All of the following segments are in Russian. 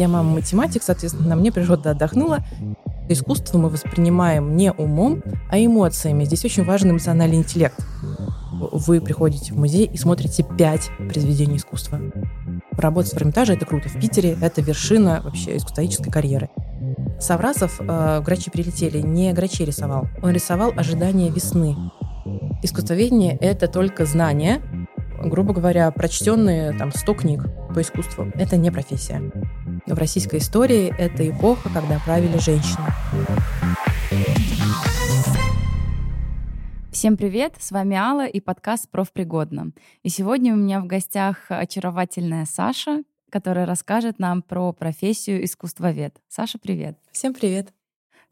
меня мама математик, соответственно, мне природа отдохнула. Искусство мы воспринимаем не умом, а эмоциями. Здесь очень важен эмоциональный интеллект. Вы приходите в музей и смотрите пять произведений искусства. Работать в Эрмитаже — это круто. В Питере — это вершина вообще искусствоведческой карьеры. Саврасов э, «Грачи прилетели» не грачи рисовал. Он рисовал ожидание весны. Искусствоведение — это только знания, грубо говоря, прочтенные там 100 книг по искусству. Это не профессия. В российской истории это эпоха, когда правили женщины. Всем привет, с вами Алла и подкаст «Профпригодно». И сегодня у меня в гостях очаровательная Саша, которая расскажет нам про профессию искусствовед. Саша, привет. Всем привет.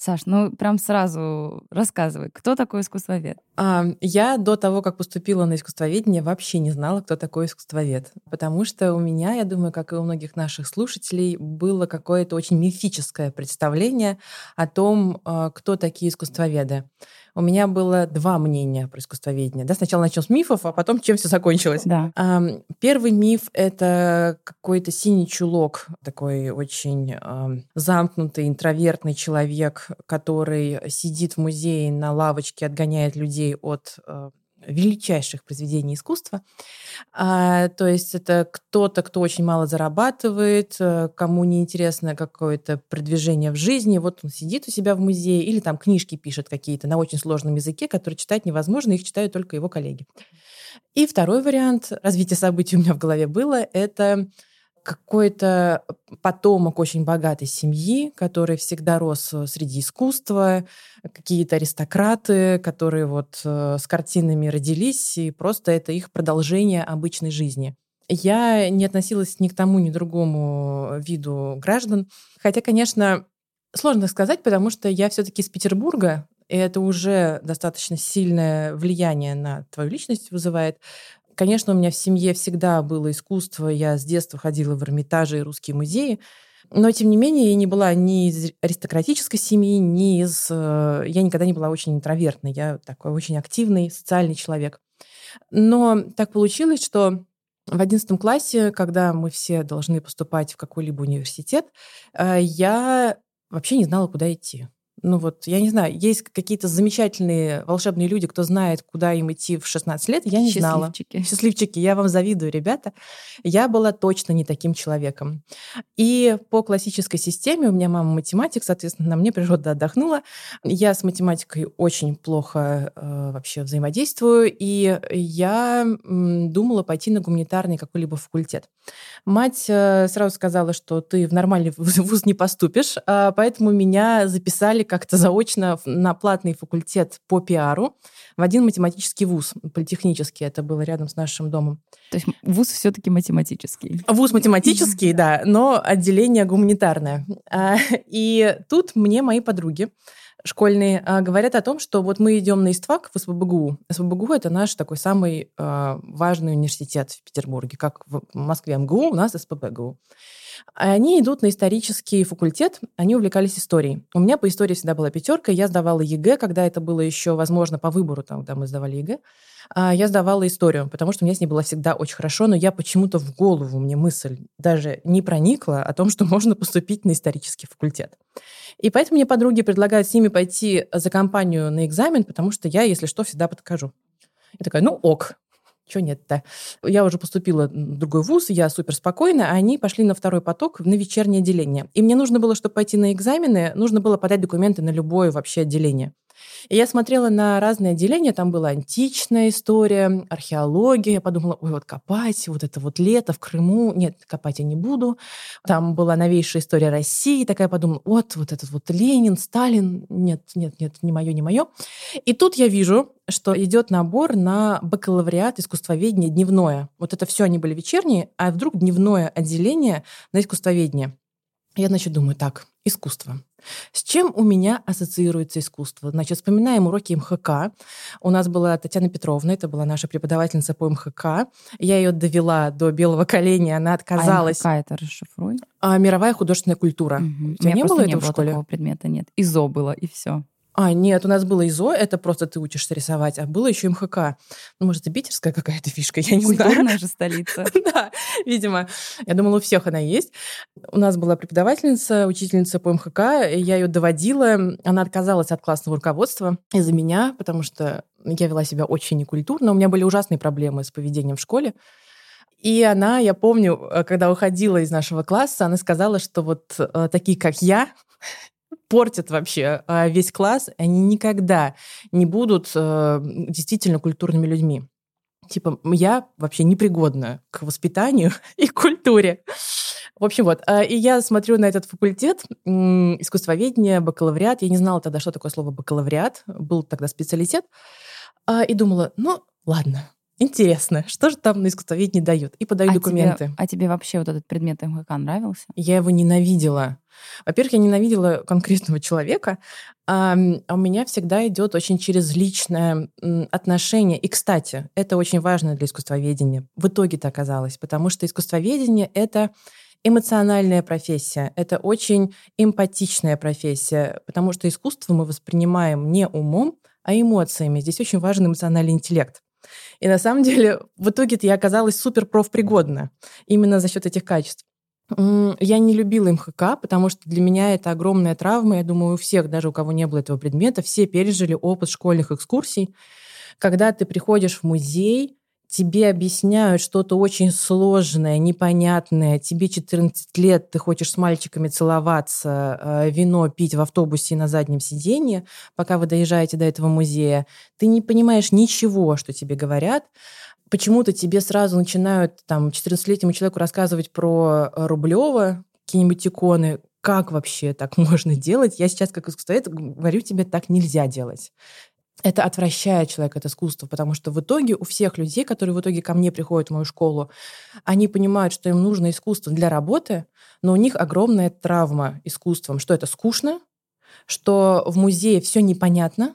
Саш, ну прям сразу рассказывай, кто такой искусствовед? А, я до того, как поступила на искусствоведение, вообще не знала, кто такой искусствовед. Потому что у меня, я думаю, как и у многих наших слушателей, было какое-то очень мифическое представление о том, а, кто такие искусствоведы у меня было два мнения про искусствоведение. Да, сначала начал с мифов, а потом чем все закончилось. Да. Первый миф — это какой-то синий чулок, такой очень замкнутый, интровертный человек, который сидит в музее на лавочке, отгоняет людей от э, величайших произведений искусства. А, то есть это кто-то, кто очень мало зарабатывает, э, кому неинтересно какое-то продвижение в жизни. Вот он сидит у себя в музее или там книжки пишет какие-то на очень сложном языке, которые читать невозможно, их читают только его коллеги. И второй вариант развития событий у меня в голове было, это какой-то потомок очень богатой семьи, который всегда рос э, среди искусства, какие-то аристократы, которые вот э, с картинами родились, и просто это их продолжение обычной жизни. Я не относилась ни к тому, ни к другому виду граждан. Хотя, конечно, сложно сказать, потому что я все-таки из Петербурга, и это уже достаточно сильное влияние на твою личность вызывает. Конечно, у меня в семье всегда было искусство. Я с детства ходила в Эрмитажи и русские музеи. Но, тем не менее, я не была ни из аристократической семьи, ни из... Э, я никогда не была очень интровертной. Я такой очень активный социальный человек. Но так получилось, что в одиннадцатом классе, когда мы все должны поступать в какой-либо университет, э, я вообще не знала, куда идти. Ну вот, я не знаю, есть какие-то замечательные волшебные люди, кто знает, куда им идти в 16 лет, я не знала. Счастливчики, я вам завидую, ребята. Я была точно не таким человеком. И по классической системе, у меня мама математик, соответственно, на мне природа отдохнула. Я с математикой очень плохо э, вообще взаимодействую, и я м, думала пойти на гуманитарный какой-либо факультет. Мать э, сразу сказала, что ты в нормальный вуз не поступишь, э, поэтому меня записали как-то заочно на платный факультет по пиару в один математический вуз, политехнический, это было рядом с нашим домом. То есть вуз все-таки математический? Вуз математический, да, но отделение гуманитарное. А, и тут мне мои подруги школьные а, говорят о том, что вот мы идем на истфак в СПбГУ. СПбГУ — это наш такой самый а, важный университет в Петербурге. Как в Москве МГУ, у нас СПбГУ. Они идут на исторический факультет, они увлекались историей. У меня по истории всегда была пятерка, я сдавала ЕГЭ, когда это было еще возможно по выбору, там, когда мы сдавали ЕГЭ. А, я сдавала историю, потому что у меня с ней было всегда очень хорошо, но я почему-то в голову мне мысль даже не проникла о том, что можно поступить на исторический факультет. И поэтому мне подруги предлагают с ними пойти за компанию на экзамен, потому что я, если что, всегда подкажу. Я такая, ну ок, чего нет-то? Я уже поступила в другой вуз, я супер спокойна, а они пошли на второй поток, на вечернее отделение. И мне нужно было, чтобы пойти на экзамены, нужно было подать документы на любое вообще отделение. И я смотрела на разные отделения, там была античная история, археология. Я подумала, ой, вот копать, вот это вот лето в Крыму. Нет, копать я не буду. Там была новейшая история России. Такая подумала, вот, вот этот вот Ленин, Сталин. Нет, нет, нет, не мое, не мое. И тут я вижу, что идет набор на бакалавриат искусствоведения дневное. Вот это все они были вечерние, а вдруг дневное отделение на искусствоведение. Я, значит, думаю, так, искусство. С чем у меня ассоциируется искусство? Значит, вспоминаем уроки МХК. У нас была Татьяна Петровна, это была наша преподавательница по МХК. Я ее довела до белого коленя, она отказалась. А МХК это расшифруй? А, мировая художественная культура. Угу. У тебя не было этого в школе? такого предмета, нет. ИЗО было, и все. А, нет, у нас было ИЗО, это просто ты учишься рисовать, а было еще МХК. Ну, может, это питерская какая-то фишка, я не Культурная знаю. Культурная же столица. Да, видимо. Я думала, у всех она есть. У нас была преподавательница, учительница по МХК, я ее доводила. Она отказалась от классного руководства из-за меня, потому что я вела себя очень некультурно. У меня были ужасные проблемы с поведением в школе. И она, я помню, э, когда уходила из нашего класса, она сказала, что вот э, такие, как я, портят вообще а, весь класс, они никогда не будут э, действительно культурными людьми. Типа, я вообще непригодна к воспитанию и культуре. В общем, вот. А, и я смотрю на этот факультет искусствоведения, бакалавриат. Я не знала тогда, что такое слово бакалавриат. Был тогда специалитет. А, и думала, ну, ладно, Интересно, что же там на искусствоведении дают? И подаю а документы. Тебе, а тебе вообще вот этот предмет МХК нравился? Я его ненавидела. Во-первых, я ненавидела конкретного человека, а у меня всегда идет очень через личное отношение. И, кстати, это очень важно для искусствоведения. В итоге-то оказалось, потому что искусствоведение — это эмоциональная профессия, это очень эмпатичная профессия, потому что искусство мы воспринимаем не умом, а эмоциями. Здесь очень важен эмоциональный интеллект. И на самом деле в итоге я оказалась супер профпригодна именно за счет этих качеств. Я не любила МХК, потому что для меня это огромная травма. Я думаю, у всех, даже у кого не было этого предмета, все пережили опыт школьных экскурсий. Когда ты приходишь в музей, тебе объясняют что-то очень сложное, непонятное, тебе 14 лет, ты хочешь с мальчиками целоваться, э, вино пить в автобусе на заднем сиденье, пока вы доезжаете до этого музея, ты не понимаешь ничего, что тебе говорят, почему-то тебе сразу начинают там 14-летнему человеку рассказывать про Рублева, какие-нибудь иконы, как вообще так можно делать? Я сейчас как искусствовед говорю тебе, так нельзя делать это отвращает человека от искусства, потому что в итоге у всех людей, которые в итоге ко мне приходят в мою школу, они понимают, что им нужно искусство для работы, но у них огромная травма искусством, что это скучно, что в музее все непонятно,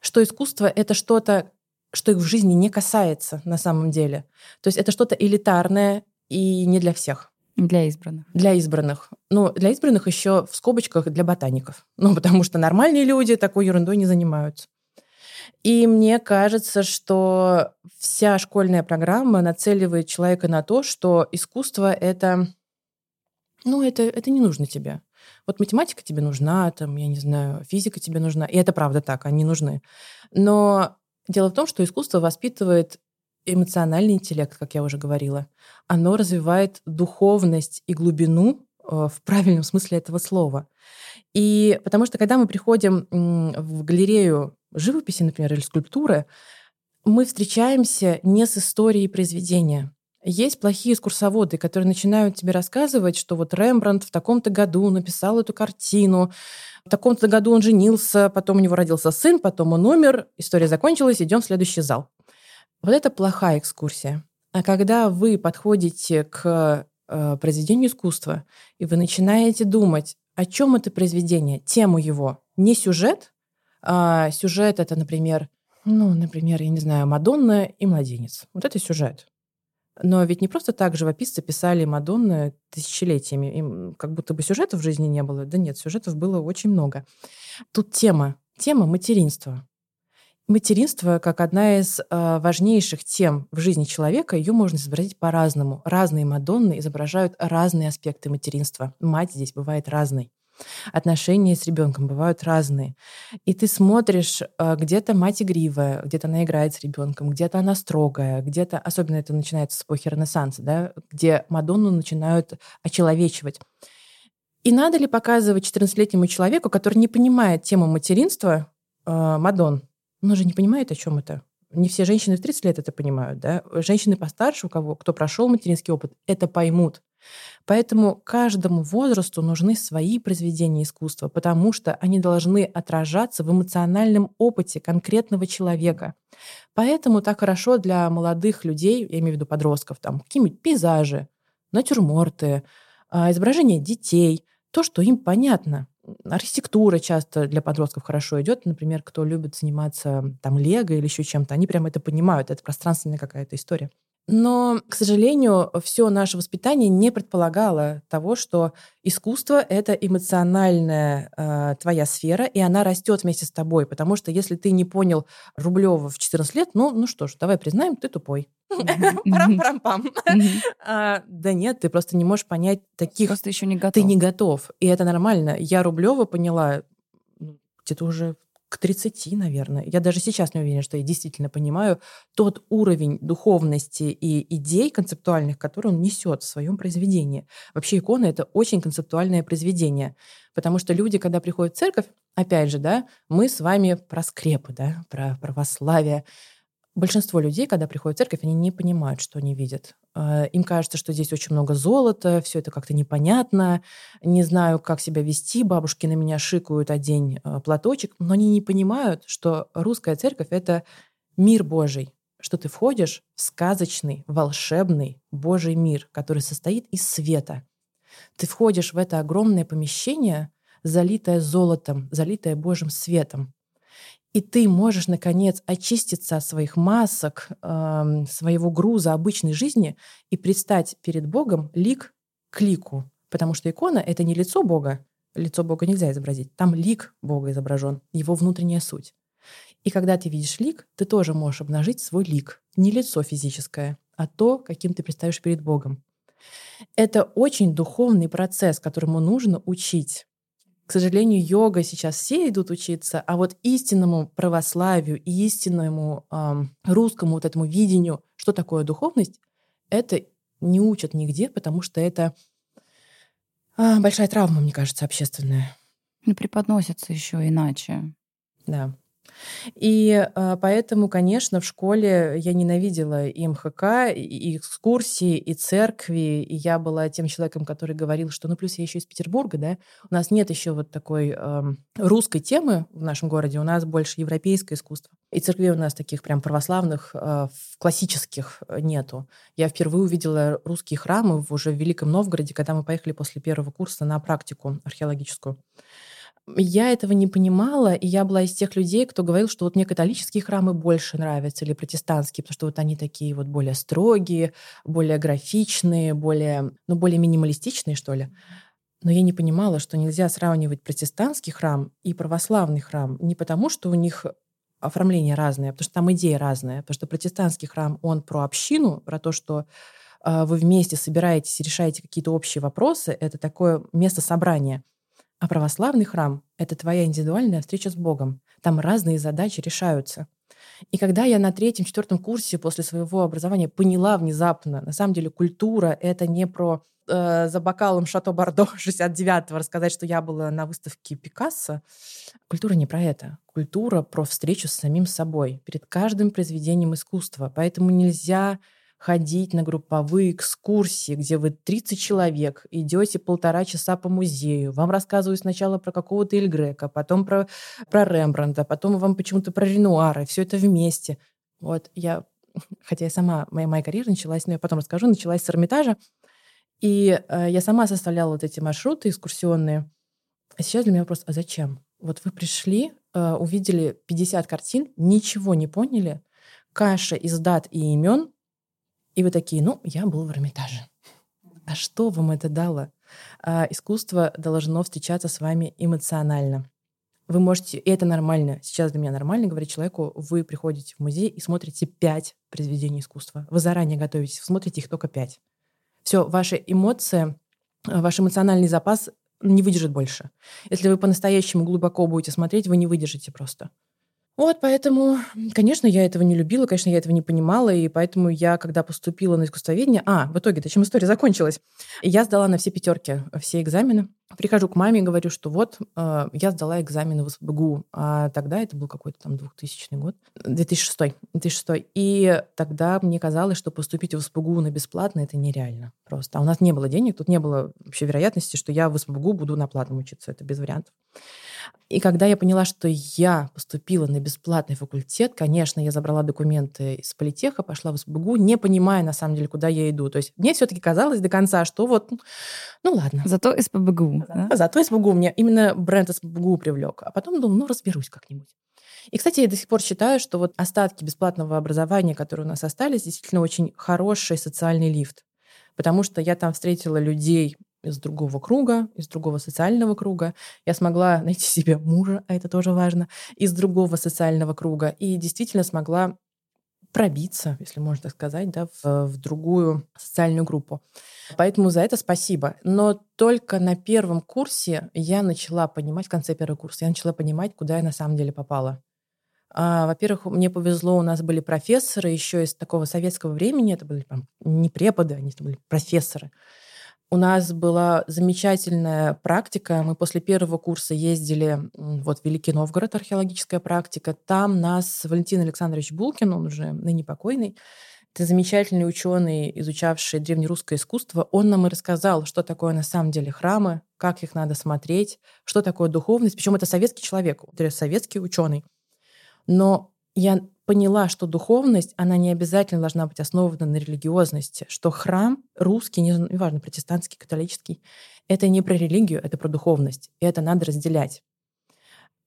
что искусство — это что-то, что их в жизни не касается на самом деле. То есть это что-то элитарное и не для всех. Для избранных. Для избранных. Ну, для избранных еще в скобочках для ботаников. Ну, потому что нормальные люди такой ерундой не занимаются. И мне кажется, что вся школьная программа нацеливает человека на то, что искусство — это... Ну, это, это не нужно тебе. Вот математика тебе нужна, там, я не знаю, физика тебе нужна. И это правда так, они нужны. Но дело в том, что искусство воспитывает эмоциональный интеллект, как я уже говорила. Оно развивает духовность и глубину э, в правильном смысле этого слова. И потому что когда мы приходим в галерею живописи, например, или скульптуры, мы встречаемся не с историей произведения. Есть плохие экскурсоводы, которые начинают тебе рассказывать, что вот Рембрандт в таком-то году написал эту картину, в таком-то году он женился, потом у него родился сын, потом он умер, история закончилась, идем в следующий зал. Вот это плохая экскурсия. А когда вы подходите к э, произведению искусства, и вы начинаете думать, о чем это произведение, тему его, не сюжет, а сюжет это, например, ну, например, я не знаю, Мадонна и младенец. Вот это сюжет. Но ведь не просто так живописцы писали Мадонны тысячелетиями. Им как будто бы сюжетов в жизни не было. Да нет, сюжетов было очень много. Тут тема. Тема материнства. Материнство, как одна из э, важнейших тем в жизни человека, ее можно изобразить по-разному. Разные Мадонны изображают разные аспекты материнства. Мать здесь бывает разной отношения с ребенком бывают разные. И ты смотришь, а, где-то мать игривая, где-то она играет с ребенком, где-то она строгая, где-то, особенно это начинается с эпохи Ренессанса, да, где Мадонну начинают очеловечивать. И надо ли показывать 14-летнему человеку, который не понимает тему материнства, а, Мадон? Он же не понимает, о чем это. Не все женщины в 30 лет это понимают, да? Женщины постарше, у кого, кто прошел материнский опыт, это поймут. Поэтому каждому возрасту нужны свои произведения искусства, потому что они должны отражаться в эмоциональном опыте конкретного человека. Поэтому так хорошо для молодых людей, я имею в виду подростков, там какие-нибудь пейзажи, натюрморты, а, изображения детей, то, что им понятно. Архитектура часто для подростков хорошо идет. Например, кто любит заниматься там лего или еще чем-то, они прямо это понимают. Это пространственная какая-то история. Но, к сожалению, все наше воспитание не предполагало того, что искусство — это эмоциональная э, твоя сфера, и она растет вместе с тобой. Потому что если ты не понял Рублева в 14 лет, ну, ну что ж, давай признаем, ты тупой. Парам-парам-пам. А, да нет, ты просто не можешь понять таких... Просто еще не готов. Ты не готов. И это нормально. Я Рублева поняла ну, где-то уже к 30, наверное. Я даже сейчас не уверена, что я действительно понимаю тот уровень духовности и идей концептуальных, которые он несет в своем произведении. Вообще икона — это очень концептуальное произведение, потому что люди, когда приходят в церковь, опять же, да, мы с вами про скрепы, да, про православие, большинство людей, когда приходят в церковь, они не понимают, что они видят. А, им кажется, что здесь очень много золота, все это как-то непонятно, не знаю, как себя вести, бабушки на меня шикают одень а, платочек, но они не понимают, что русская церковь — это мир Божий, что ты входишь в сказочный, волшебный Божий мир, который состоит из света. Ты входишь в это огромное помещение, залитое золотом, залитое Божьим светом и ты можешь, наконец, очиститься от своих масок, э, своего груза обычной жизни и предстать перед Богом лик к лику. Потому что икона — это не лицо Бога, лицо Бога нельзя изобразить, там лик Бога изображен, его внутренняя суть. И когда ты видишь лик, ты тоже можешь обнажить свой лик. Не лицо физическое, а то, каким ты предстаешь перед Богом. Это очень духовный процесс, которому нужно учить. К сожалению, йога сейчас все идут учиться, а вот истинному православию и истинному эм, русскому вот этому видению, что такое духовность, это не учат нигде, потому что это э, большая травма, мне кажется, общественная. Не преподносится еще иначе. Да. И э, поэтому, конечно, в школе я ненавидела и МХК, и экскурсии, и церкви. И я была тем человеком, который говорил, что, ну, плюс я еще из Петербурга, да, у нас нет еще вот такой э, русской темы в нашем городе, у нас больше европейское искусство. И церквей у нас таких прям православных, э, классических нету. Я впервые увидела русские храмы уже в Великом Новгороде, когда мы поехали после первого курса на практику археологическую. Я этого не понимала, и я была из тех людей, кто говорил, что вот мне католические храмы больше нравятся или протестантские, потому что вот они такие вот более строгие, более графичные, более, ну, более минималистичные, что ли. Но я не понимала, что нельзя сравнивать протестантский храм и православный храм не потому, что у них оформление разное, а потому что там идея разная. Потому что протестантский храм, он про общину, про то, что э, вы вместе собираетесь и решаете какие-то общие вопросы. Это такое место собрания. А православный храм — это твоя индивидуальная встреча с Богом. Там разные задачи решаются. И когда я на третьем-четвертом курсе после своего образования поняла внезапно, на самом деле культура — это не про э, за бокалом Шато Бордо 69-го рассказать, что я была на выставке Пикассо. Культура не про это. Культура про встречу с самим собой перед каждым произведением искусства. Поэтому нельзя ходить на групповые экскурсии, где вы 30 человек, идете полтора часа по музею, вам рассказывают сначала про какого-то Эльгрека, потом про, про Рембрандта, потом вам почему-то про Ренуара, все это вместе. Вот я, хотя я сама, моя, моя карьера началась, но я потом расскажу, началась с Эрмитажа, и э, я сама составляла вот эти маршруты экскурсионные. А сейчас для меня вопрос, а зачем? Вот вы пришли, э, увидели 50 картин, ничего не поняли, каша из дат и имен, и вы такие, ну, я был в Эрмитаже. А что вам это дало? А, искусство должно встречаться с вами эмоционально. Вы можете, и это нормально, сейчас для меня нормально говорить человеку, вы приходите в музей и смотрите пять произведений искусства. Вы заранее готовитесь, смотрите их только пять. Все, ваши эмоции, ваш эмоциональный запас не выдержит больше. Если вы по-настоящему глубоко будете смотреть, вы не выдержите просто. Вот, поэтому, конечно, я этого не любила, конечно, я этого не понимала, и поэтому я, когда поступила на искусствоведение... А, в итоге-то чем история закончилась? Я сдала на все пятерки все экзамены. Прихожу к маме и говорю, что вот, э, я сдала экзамены в СБГУ, а тогда это был какой-то там 2000 год, 2006, 2006. И тогда мне казалось, что поступить в СБГУ на бесплатно — это нереально просто. А у нас не было денег, тут не было вообще вероятности, что я в СБГУ буду на платном учиться. Это без вариантов. И когда я поняла, что я поступила на бесплатный факультет, конечно, я забрала документы из политеха, пошла в СБГУ, не понимая, на самом деле, куда я иду. То есть мне все-таки казалось до конца, что вот, ну ладно. Зато СПБГУ. Да? Зато СПБГУ. Мне именно бренд СПБГУ привлек. А потом думаю, ну разберусь как-нибудь. И, кстати, я до сих пор считаю, что вот остатки бесплатного образования, которые у нас остались, действительно очень хороший социальный лифт. Потому что я там встретила людей из другого круга, из другого социального круга. Я смогла найти себе мужа, а это тоже важно, из другого социального круга. И действительно смогла пробиться, если можно так сказать, да, в, в другую социальную группу. Поэтому за это спасибо. Но только на первом курсе я начала понимать, в конце первого курса, я начала понимать, куда я на самом деле попала. А, во-первых, мне повезло, у нас были профессоры еще из такого советского времени, это были там, не преподы, они были профессоры. У нас была замечательная практика. Мы после первого курса ездили вот в Великий Новгород, археологическая практика. Там нас Валентин Александрович Булкин, он уже ныне покойный, это замечательный ученый, изучавший древнерусское искусство. Он нам и рассказал, что такое на самом деле храмы, как их надо смотреть, что такое духовность. Причем это советский человек, советский ученый. Но я поняла, что духовность, она не обязательно должна быть основана на религиозности, что храм русский, неважно, протестантский, католический, это не про религию, это про духовность, и это надо разделять.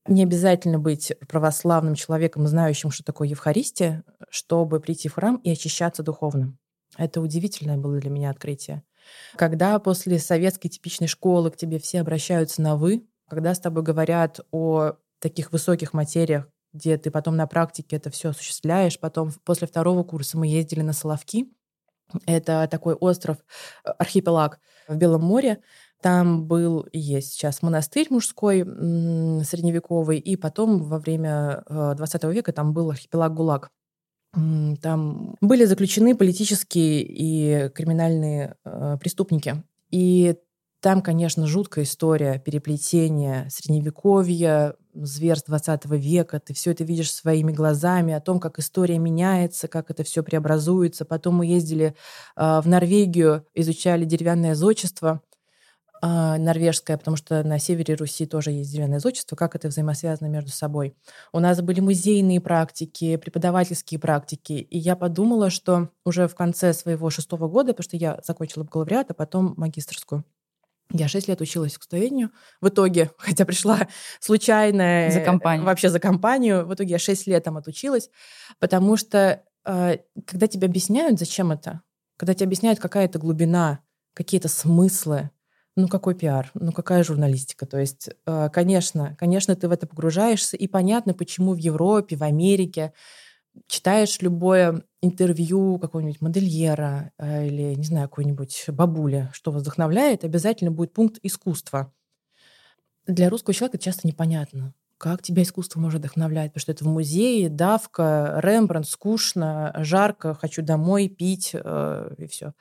Не обязательно быть православным человеком, знающим, что такое Евхаристия, чтобы прийти в храм и очищаться духовным. Это удивительное было для меня открытие. Когда после советской типичной школы к тебе все обращаются на «вы», когда с тобой говорят о таких высоких материях, где ты потом на практике это все осуществляешь. Потом после второго курса мы ездили на Соловки. Это такой остров, э, архипелаг в Белом море. Там был и есть сейчас монастырь мужской средневековый, и потом во время 20 э, века там был архипелаг ГУЛАГ. Там были заключены политические и криминальные э, преступники. И там, конечно, жуткая история переплетения средневековья, зверств 20 века. Ты все это видишь своими глазами, о том, как история меняется, как это все преобразуется. Потом мы ездили э, в Норвегию, изучали деревянное зодчество э, норвежское, потому что на севере Руси тоже есть деревянное зодчество, как это взаимосвязано между собой. У нас были музейные практики, преподавательские практики, и я подумала, что уже в конце своего шестого года, потому что я закончила бакалавриат, а потом магистрскую, я шесть лет училась искусствоведению. В итоге, хотя пришла случайно... За компанию. Вообще за компанию. В итоге я шесть лет там отучилась, потому что э, когда тебе объясняют, зачем это, когда тебе объясняют, какая это глубина, какие-то смыслы, ну какой пиар, ну какая журналистика. То есть, э, конечно, конечно, ты в это погружаешься, и понятно, почему в Европе, в Америке читаешь любое интервью какого-нибудь модельера э, или, не знаю, какой-нибудь бабули, что вдохновляет, обязательно будет пункт искусства. Для русского человека часто непонятно, как тебя искусство может вдохновлять, потому что это в музее, давка, Рембрандт, скучно, жарко, хочу домой пить э, и все.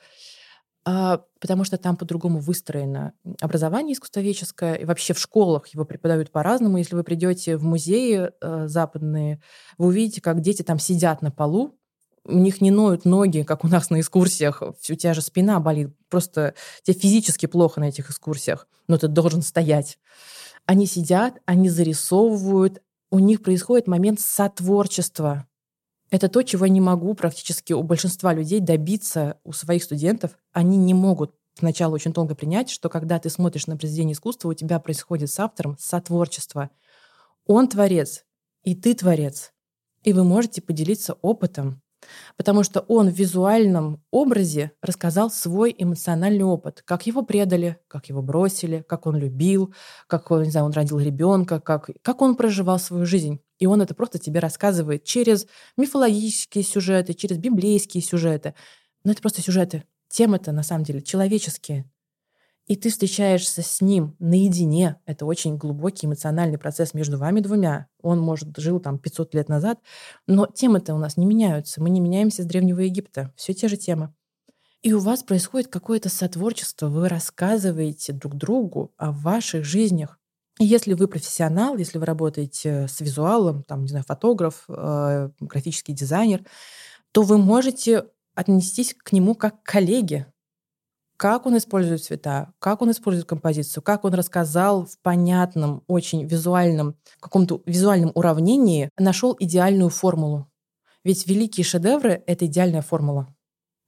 А, потому что там по-другому выстроено образование искусствоведческое, и вообще в школах его преподают по-разному. Если вы придете в музеи э, западные, вы увидите, как дети там сидят на полу, у них не ноют ноги, как у нас на экскурсиях, у тебя же спина болит, просто тебе физически плохо на этих экскурсиях, но ты должен стоять. Они сидят, они зарисовывают, у них происходит момент сотворчества. Это то, чего я не могу практически у большинства людей добиться у своих студентов. Они не могут сначала очень долго принять, что когда ты смотришь на произведение искусства, у тебя происходит с автором сотворчество. Он творец, и ты творец. И вы можете поделиться опытом, потому что он в визуальном образе рассказал свой эмоциональный опыт, как его предали, как его бросили, как он любил, как он, не знаю, он родил ребенка, как, как он проживал свою жизнь. И он это просто тебе рассказывает через мифологические сюжеты, через библейские сюжеты. Но это просто сюжеты. Темы-то на самом деле человеческие и ты встречаешься с ним наедине. Это очень глубокий эмоциональный процесс между вами двумя. Он, может, жил там 500 лет назад, но темы-то у нас не меняются. Мы не меняемся с Древнего Египта. Все те же темы. И у вас происходит какое-то сотворчество. Вы рассказываете друг другу о ваших жизнях. Если вы профессионал, если вы работаете с визуалом, там, не знаю, фотограф, э, графический дизайнер, то вы можете отнестись к нему как к коллеге, как он использует цвета, как он использует композицию, как он рассказал в понятном, очень визуальном, каком-то визуальном уравнении, нашел идеальную формулу. Ведь великие шедевры — это идеальная формула.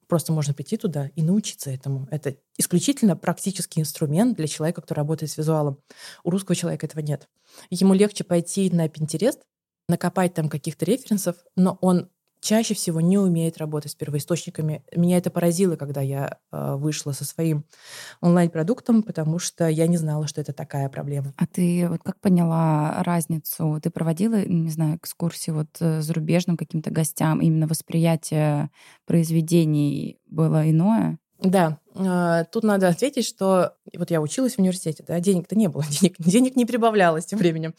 Просто можно прийти туда и научиться этому. Это исключительно практический инструмент для человека, кто работает с визуалом. У русского человека этого нет. Ему легче пойти на Pinterest накопать там каких-то референсов, но он чаще всего не умеет работать с первоисточниками. Меня это поразило, когда я э, вышла со своим онлайн-продуктом, потому что я не знала, что это такая проблема. А ты вот как поняла разницу? Ты проводила, не знаю, экскурсии вот э, зарубежным каким-то гостям, именно восприятие произведений было иное? Да, тут надо ответить, что вот я училась в университете, да, денег-то не было, денег, денег не прибавлялось тем временем.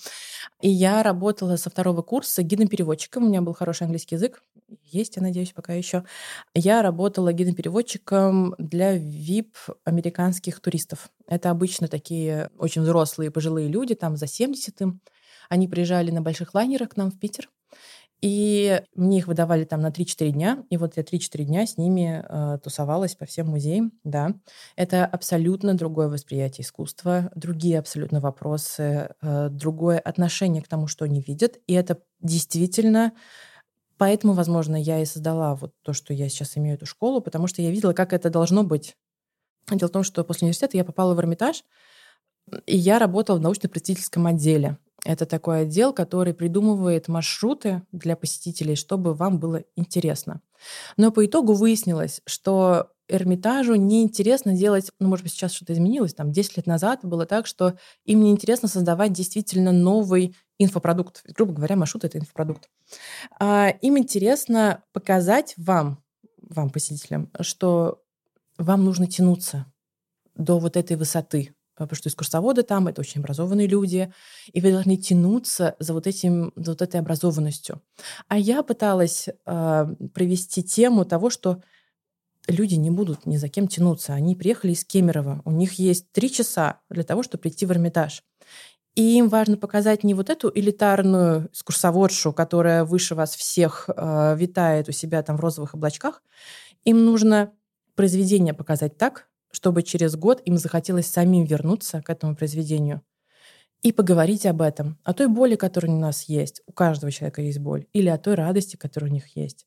И я работала со второго курса гидом-переводчиком, у меня был хороший английский язык, есть, я надеюсь, пока еще. Я работала гидом-переводчиком для VIP американских туристов. Это обычно такие очень взрослые пожилые люди, там за 70 им. Они приезжали на больших лайнерах к нам в Питер, и мне их выдавали там на 3-4 дня, и вот я 3-4 дня с ними э, тусовалась по всем музеям, да. Это абсолютно другое восприятие искусства, другие абсолютно вопросы, э, другое отношение к тому, что они видят, и это действительно... Поэтому, возможно, я и создала вот то, что я сейчас имею эту школу, потому что я видела, как это должно быть. Дело в том, что после университета я попала в Эрмитаж, и я работала в научно-просветительском отделе. Это такой отдел, который придумывает маршруты для посетителей, чтобы вам было интересно. Но по итогу выяснилось, что Эрмитажу неинтересно делать, ну, может быть, сейчас что-то изменилось, там, 10 лет назад было так, что им неинтересно создавать действительно новый инфопродукт. Грубо говоря, маршрут — это инфопродукт. А им интересно показать вам, вам, посетителям, что вам нужно тянуться до вот этой высоты, потому что экскурсоводы там — это очень образованные люди, и вы должны тянуться за вот, этим, за вот этой образованностью. А я пыталась э, провести тему того, что люди не будут ни за кем тянуться. Они приехали из Кемерово, у них есть три часа для того, чтобы прийти в Эрмитаж. И им важно показать не вот эту элитарную экскурсоводшу, которая выше вас всех э, витает у себя там в розовых облачках. Им нужно произведение показать так, чтобы через год им захотелось самим вернуться к этому произведению и поговорить об этом, о той боли, которая у нас есть, у каждого человека есть боль, или о той радости, которая у них есть,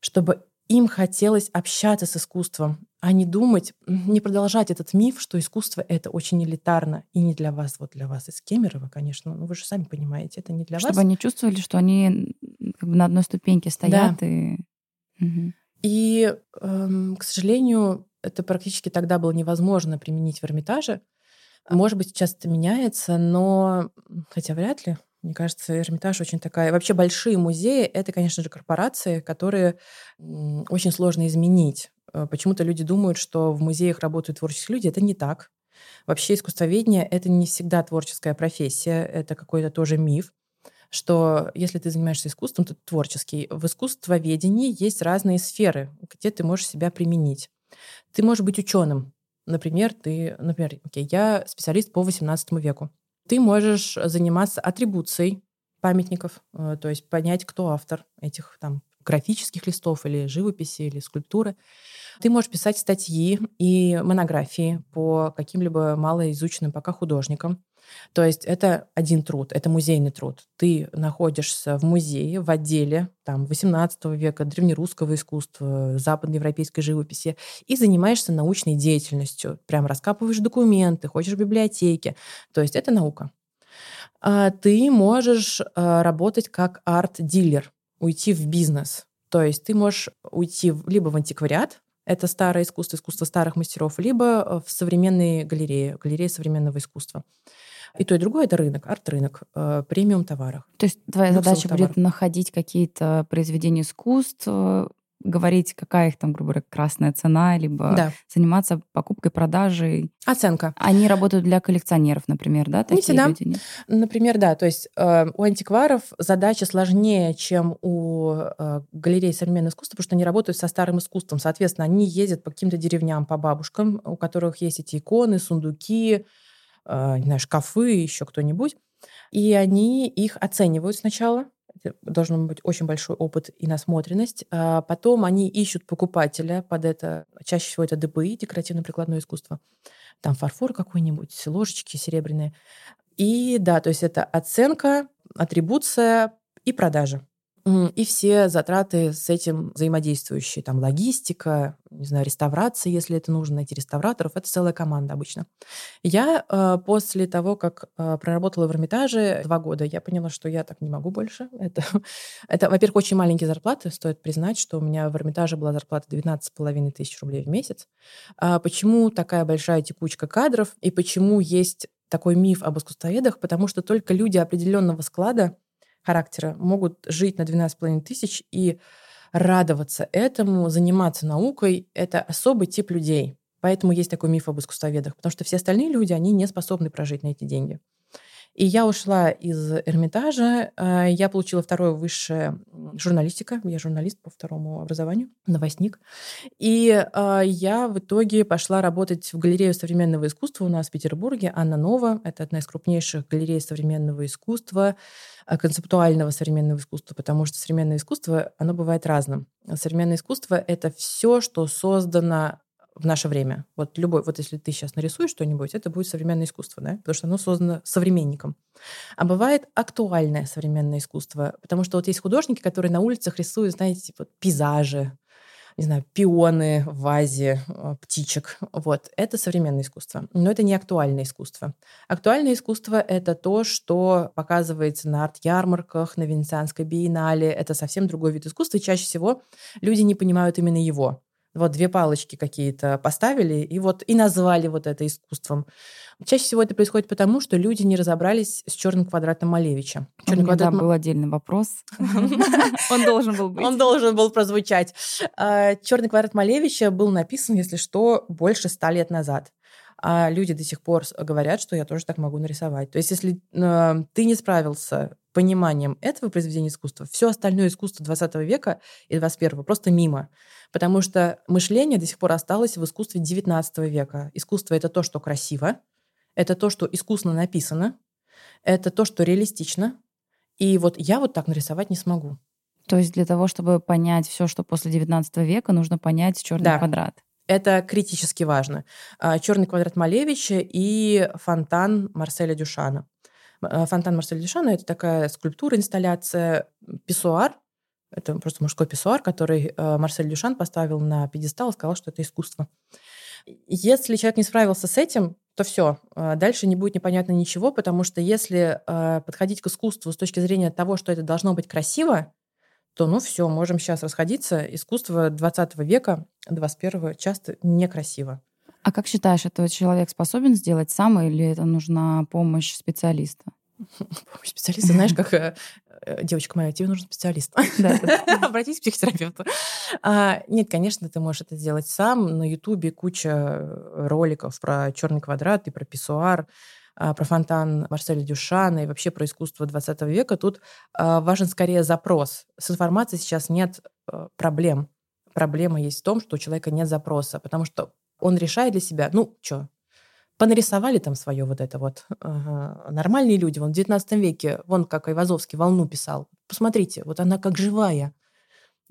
чтобы им хотелось общаться с искусством, а не думать, не продолжать этот миф, что искусство — это очень элитарно и не для вас. Вот для вас из Кемерово, конечно, ну вы же сами понимаете, это не для Чтобы вас. Чтобы они чувствовали, что они как бы на одной ступеньке стоят. Да. И... Угу. и эм, к сожалению, это практически тогда было невозможно применить в Эрмитаже. Может быть, сейчас это меняется, но хотя вряд ли. Мне кажется, Эрмитаж очень такая... Вообще большие музеи — это, конечно же, корпорации, которые очень сложно изменить. Э, почему-то люди думают, что в музеях работают творческие люди. Это не так. Вообще искусствоведение — это не всегда творческая профессия, это какой-то тоже миф что если ты занимаешься искусством, то ты творческий. В искусствоведении есть разные сферы, где ты можешь себя применить. Ты можешь быть ученым. Например, ты, например, окей, я специалист по XVIII веку. Ты можешь заниматься атрибуцией памятников, э, то есть понять, кто автор этих там графических листов или живописи, или скульптуры. Ты можешь писать статьи и монографии по каким-либо малоизученным пока художникам. То есть это один труд, это музейный труд. Ты находишься в музее, в отделе там, 18 века, древнерусского искусства, западноевропейской живописи и занимаешься научной деятельностью. Прям раскапываешь документы, ходишь в библиотеке. То есть это наука. А ты можешь а, работать как арт-дилер, уйти в бизнес. То есть ты можешь уйти либо в антиквариат, это старое искусство, искусство старых мастеров, либо в современные галереи, галереи современного искусства. И то, и другое — это рынок, арт-рынок, э, премиум товаров. То есть твоя задача товаров. будет находить какие-то произведения искусств, э, говорить, какая их там, грубо говоря, красная цена, либо да. заниматься покупкой, продажей. Оценка. Они работают для коллекционеров, например, да? Такие не всегда. Люди, нет? Например, да. То есть э, у антикваров задача сложнее, чем у э, галерей современного искусства, потому что они работают со старым искусством. Соответственно, они ездят по каким-то деревням, по бабушкам, у которых есть эти иконы, сундуки, а, не знаю, шкафы, еще кто-нибудь. И они их оценивают сначала. Это должен быть очень большой опыт и насмотренность. А потом они ищут покупателя под это. Чаще всего это ДПИ, декоративно-прикладное искусство. Там фарфор какой-нибудь, ложечки серебряные. И да, то есть это оценка, атрибуция и продажа. И все затраты с этим взаимодействующие. Там логистика, не знаю, реставрация, если это нужно, найти реставраторов. Это целая команда обычно. Я э, после того, как э, проработала в Эрмитаже два года, я поняла, что я так не могу больше. Это, это во-первых, очень маленькие зарплаты. Стоит признать, что у меня в Эрмитаже была зарплата 12,5 тысяч рублей в месяц. А почему такая большая текучка кадров и почему есть такой миф об искусствоведах? Потому что только люди определенного склада характера могут жить на 12,5 тысяч и радоваться этому, заниматься наукой. Это особый тип людей. Поэтому есть такой миф об искусствоведах, потому что все остальные люди, они не способны прожить на эти деньги. И я ушла из Эрмитажа. Э, я получила второе высшее журналистика. Я журналист по второму образованию, новостник. И э, я в итоге пошла работать в галерею современного искусства у нас в Петербурге. Анна Нова. Это одна из крупнейших галерей современного искусства, э, концептуального современного искусства, потому что современное искусство, оно бывает разным. Современное искусство — это все, что создано в наше время. Вот любой, вот если ты сейчас нарисуешь что-нибудь, это будет современное искусство, да, потому что оно создано современником. А бывает актуальное современное искусство, потому что вот есть художники, которые на улицах рисуют, знаете, типа пейзажи, не знаю, пионы в вазе, э, птичек. Вот. Это современное искусство. Но это не актуальное искусство. Актуальное искусство — это то, что показывается на арт-ярмарках, на Венецианской биеннале. Это совсем другой вид искусства, и чаще всего люди не понимают именно его вот две палочки какие-то поставили и вот и назвали вот это искусством. Чаще всего это происходит потому, что люди не разобрались с черным квадратом Малевича. Черный квадрат был отдельный вопрос. Он должен был быть. Он должен был прозвучать. А, черный квадрат Малевича был написан, если что, больше ста лет назад а люди до сих пор говорят, что я тоже так могу нарисовать. То есть, если э, ты не справился пониманием этого произведения искусства, все остальное искусство 20 века и 21 просто мимо. Потому что мышление до сих пор осталось в искусстве 19 века. Искусство — это то, что красиво, это то, что искусно написано, это то, что реалистично. И вот я вот так нарисовать не смогу. То есть для того, чтобы понять все, что после 19 века, нужно понять черный да. квадрат. Это критически важно. А, Черный квадрат Малевича и фонтан Марселя Дюшана. А, фонтан Марселя Дюшана — это такая скульптура, инсталляция, писсуар, это просто мужской писсуар, который а, Марсель Дюшан поставил на пьедестал и сказал, что это искусство. Если человек не справился с этим, то все, дальше не будет непонятно ничего, потому что если подходить к искусству с точки зрения того, что это должно быть красиво, то ну все, можем сейчас расходиться. Искусство 20 века, 21 часто некрасиво. А как считаешь, это человек способен сделать сам или это нужна помощь специалиста? Помощь специалиста, знаешь, как э, э, девочка моя, тебе нужен специалист. Обратись к психотерапевту. А, нет, конечно, ты можешь это сделать сам. На Ютубе куча роликов про черный квадрат и про писсуар. А, про фонтан Марселя Дюшана и вообще про искусство 20 века, тут а, важен скорее запрос. С информацией сейчас нет а, проблем. Проблема есть в том, что у человека нет запроса, потому что он решает для себя, ну, что, понарисовали там свое вот это вот. Ага. Нормальные люди, вон в 19 веке, вон как Айвазовский волну писал. Посмотрите, вот она как живая.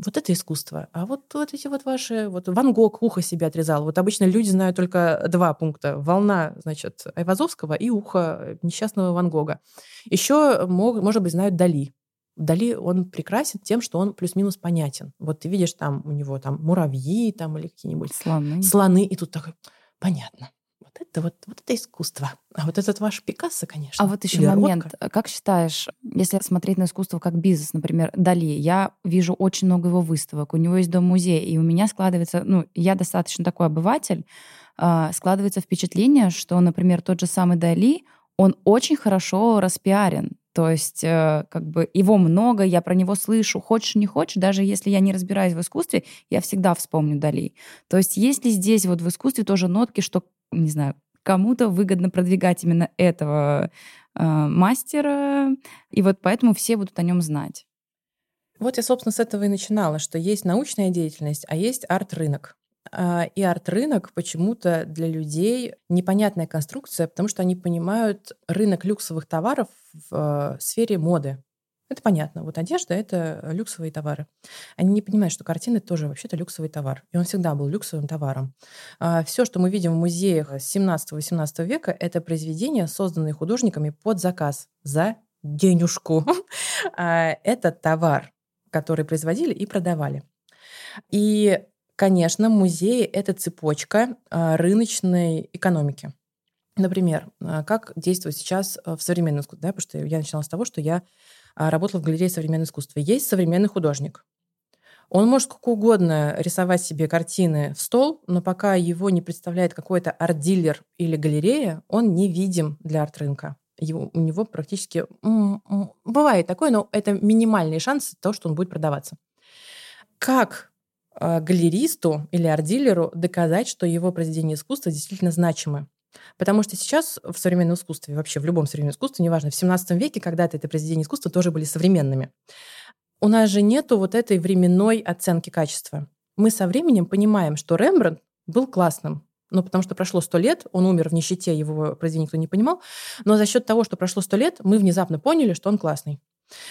Вот это искусство. А вот, вот эти вот ваши... Вот Ван Гог ухо себе отрезал. Вот обычно люди знают только два пункта. Волна, значит, Айвазовского и ухо несчастного Ван Гога. Еще, мог, может быть, знают Дали. Дали, он прекрасен тем, что он плюс-минус понятен. Вот ты видишь там у него там муравьи там или какие-нибудь... Слоны. Слоны. И тут такой, понятно это вот, вот это искусство. А вот этот ваш Пикассо, конечно. А вот еще момент. Рокко. Как считаешь, если смотреть на искусство как бизнес, например, Дали, я вижу очень много его выставок, у него есть дом-музей, и у меня складывается, ну, я достаточно такой обыватель, э, складывается впечатление, что, например, тот же самый Дали, он очень хорошо распиарен. То есть, э, как бы его много, я про него слышу, хочешь не хочешь, даже если я не разбираюсь в искусстве, я всегда вспомню Дали. То есть, есть ли здесь вот в искусстве тоже нотки, что не знаю, кому-то выгодно продвигать именно этого э, мастера, и вот поэтому все будут о нем знать. Вот я, собственно, с этого и начинала, что есть научная деятельность, а есть арт-рынок. А, и арт-рынок почему-то для людей непонятная конструкция, потому что они понимают рынок люксовых товаров в э, сфере моды. Это понятно. Вот одежда — это люксовые товары. Они не понимают, что картины тоже вообще-то люксовый товар. И он всегда был люксовым товаром. А, Все, что мы видим в музеях 17-18 века, это произведения, созданные художниками под заказ за денежку. А, это товар которые производили и продавали. И, конечно, музеи — это цепочка а, рыночной экономики. Например, а, как действует сейчас в современном искусстве, да, потому что я начинала с того, что я работала в галерее современного искусства. Есть современный художник. Он может сколько угодно рисовать себе картины в стол, но пока его не представляет какой-то арт-дилер или галерея, он невидим для арт-рынка. Его, у него практически... Бывает такое, но это минимальный шанс того, что он будет продаваться. Как галеристу или арт-дилеру доказать, что его произведения искусства действительно значимы? Потому что сейчас в современном искусстве, вообще в любом современном искусстве, неважно, в 17 веке когда-то это произведения искусства тоже были современными. У нас же нету вот этой временной оценки качества. Мы со временем понимаем, что Рембрандт был классным, ну, потому что прошло сто лет, он умер в нищете, его произведение никто не понимал, но за счет того, что прошло сто лет, мы внезапно поняли, что он классный.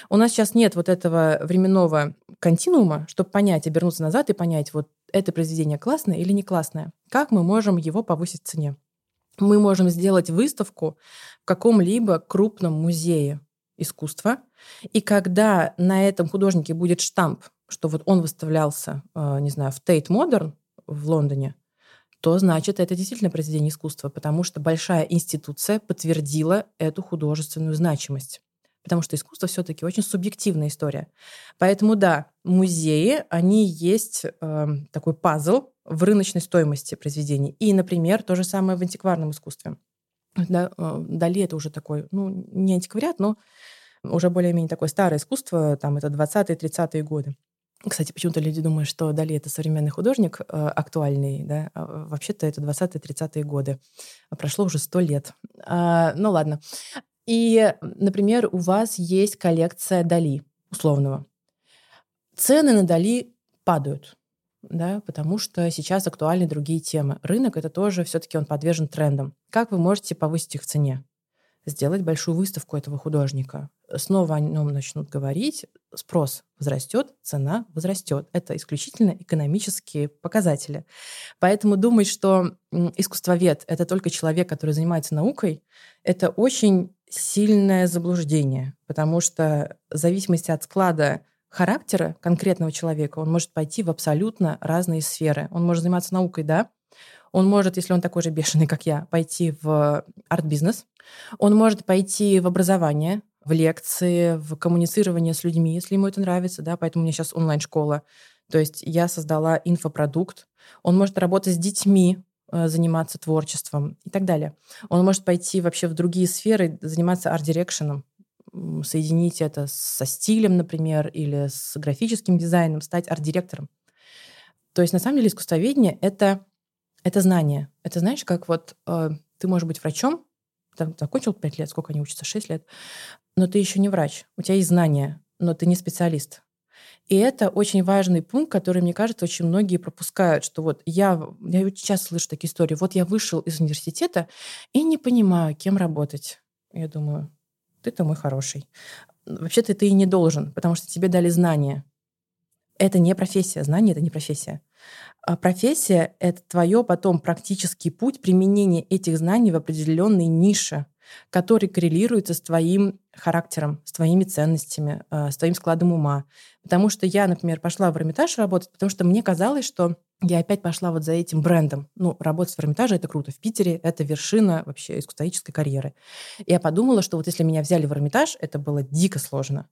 У нас сейчас нет вот этого временного континуума, чтобы понять, обернуться назад и понять, вот это произведение классное или не классное. Как мы можем его повысить в цене? Мы можем сделать выставку в каком-либо крупном музее искусства, и когда на этом художнике будет штамп, что вот он выставлялся, э, не знаю, в Tate Modern в Лондоне, то значит это действительно произведение искусства, потому что большая институция подтвердила эту художественную значимость. Потому что искусство все-таки очень субъективная история. Поэтому да, музеи, они есть э, такой пазл в рыночной стоимости произведений. И, например, то же самое в антикварном искусстве. Да, э, Дали это уже такой, ну, не антиквариат, но уже более-менее такое старое искусство, там это 20-30-е годы. Кстати, почему-то люди думают, что Дали — это современный художник, э, актуальный, да, а вообще-то это 20-30-е годы. Прошло уже сто лет. А, ну ладно. И, например, у вас есть коллекция Дали условного. Цены на Дали падают, да, потому что сейчас актуальны другие темы. Рынок — это тоже все-таки он подвержен трендам. Как вы можете повысить их цене? Сделать большую выставку этого художника, снова о нем начнут говорить, спрос возрастет, цена возрастет. Это исключительно экономические показатели. Поэтому думать, что искусствовед — это только человек, который занимается наукой, это очень сильное заблуждение, потому что в зависимости от склада характера конкретного человека он может пойти в абсолютно разные сферы. Он может заниматься наукой, да, он может, если он такой же бешеный, как я, пойти в арт-бизнес. Он может пойти в образование, в лекции, в коммуницирование с людьми, если ему это нравится, да, поэтому у меня сейчас онлайн-школа. То есть я создала инфопродукт. Он может работать с детьми, э, заниматься творчеством и так далее. Он может пойти вообще в другие сферы, заниматься арт-дирекшеном, соединить это со стилем, например, или с графическим дизайном, стать арт-директором. То есть на самом деле искусствоведение это, это знание. Это знаешь, как вот э, ты можешь быть врачом, там, закончил 5 лет, сколько они учатся, 6 лет, но ты еще не врач, у тебя есть знания, но ты не специалист. И это очень важный пункт, который, мне кажется, очень многие пропускают, что вот я, я часто слышу такие истории, вот я вышел из университета и не понимаю, кем работать. Я думаю, ты-то мой хороший. Вообще-то ты и не должен, потому что тебе дали знания. Это не профессия, знание — это не профессия. А профессия — это твое потом практический путь применения этих знаний в определенной нише, который коррелируется с твоим характером, с твоими ценностями, э, с твоим складом ума. Потому что я, например, пошла в Эрмитаж работать, потому что мне казалось, что я опять пошла вот за этим брендом. Ну, работать в Эрмитаже — это круто. В Питере — это вершина вообще искусствоведческой карьеры. И я подумала, что вот если меня взяли в Эрмитаж, это было дико сложно,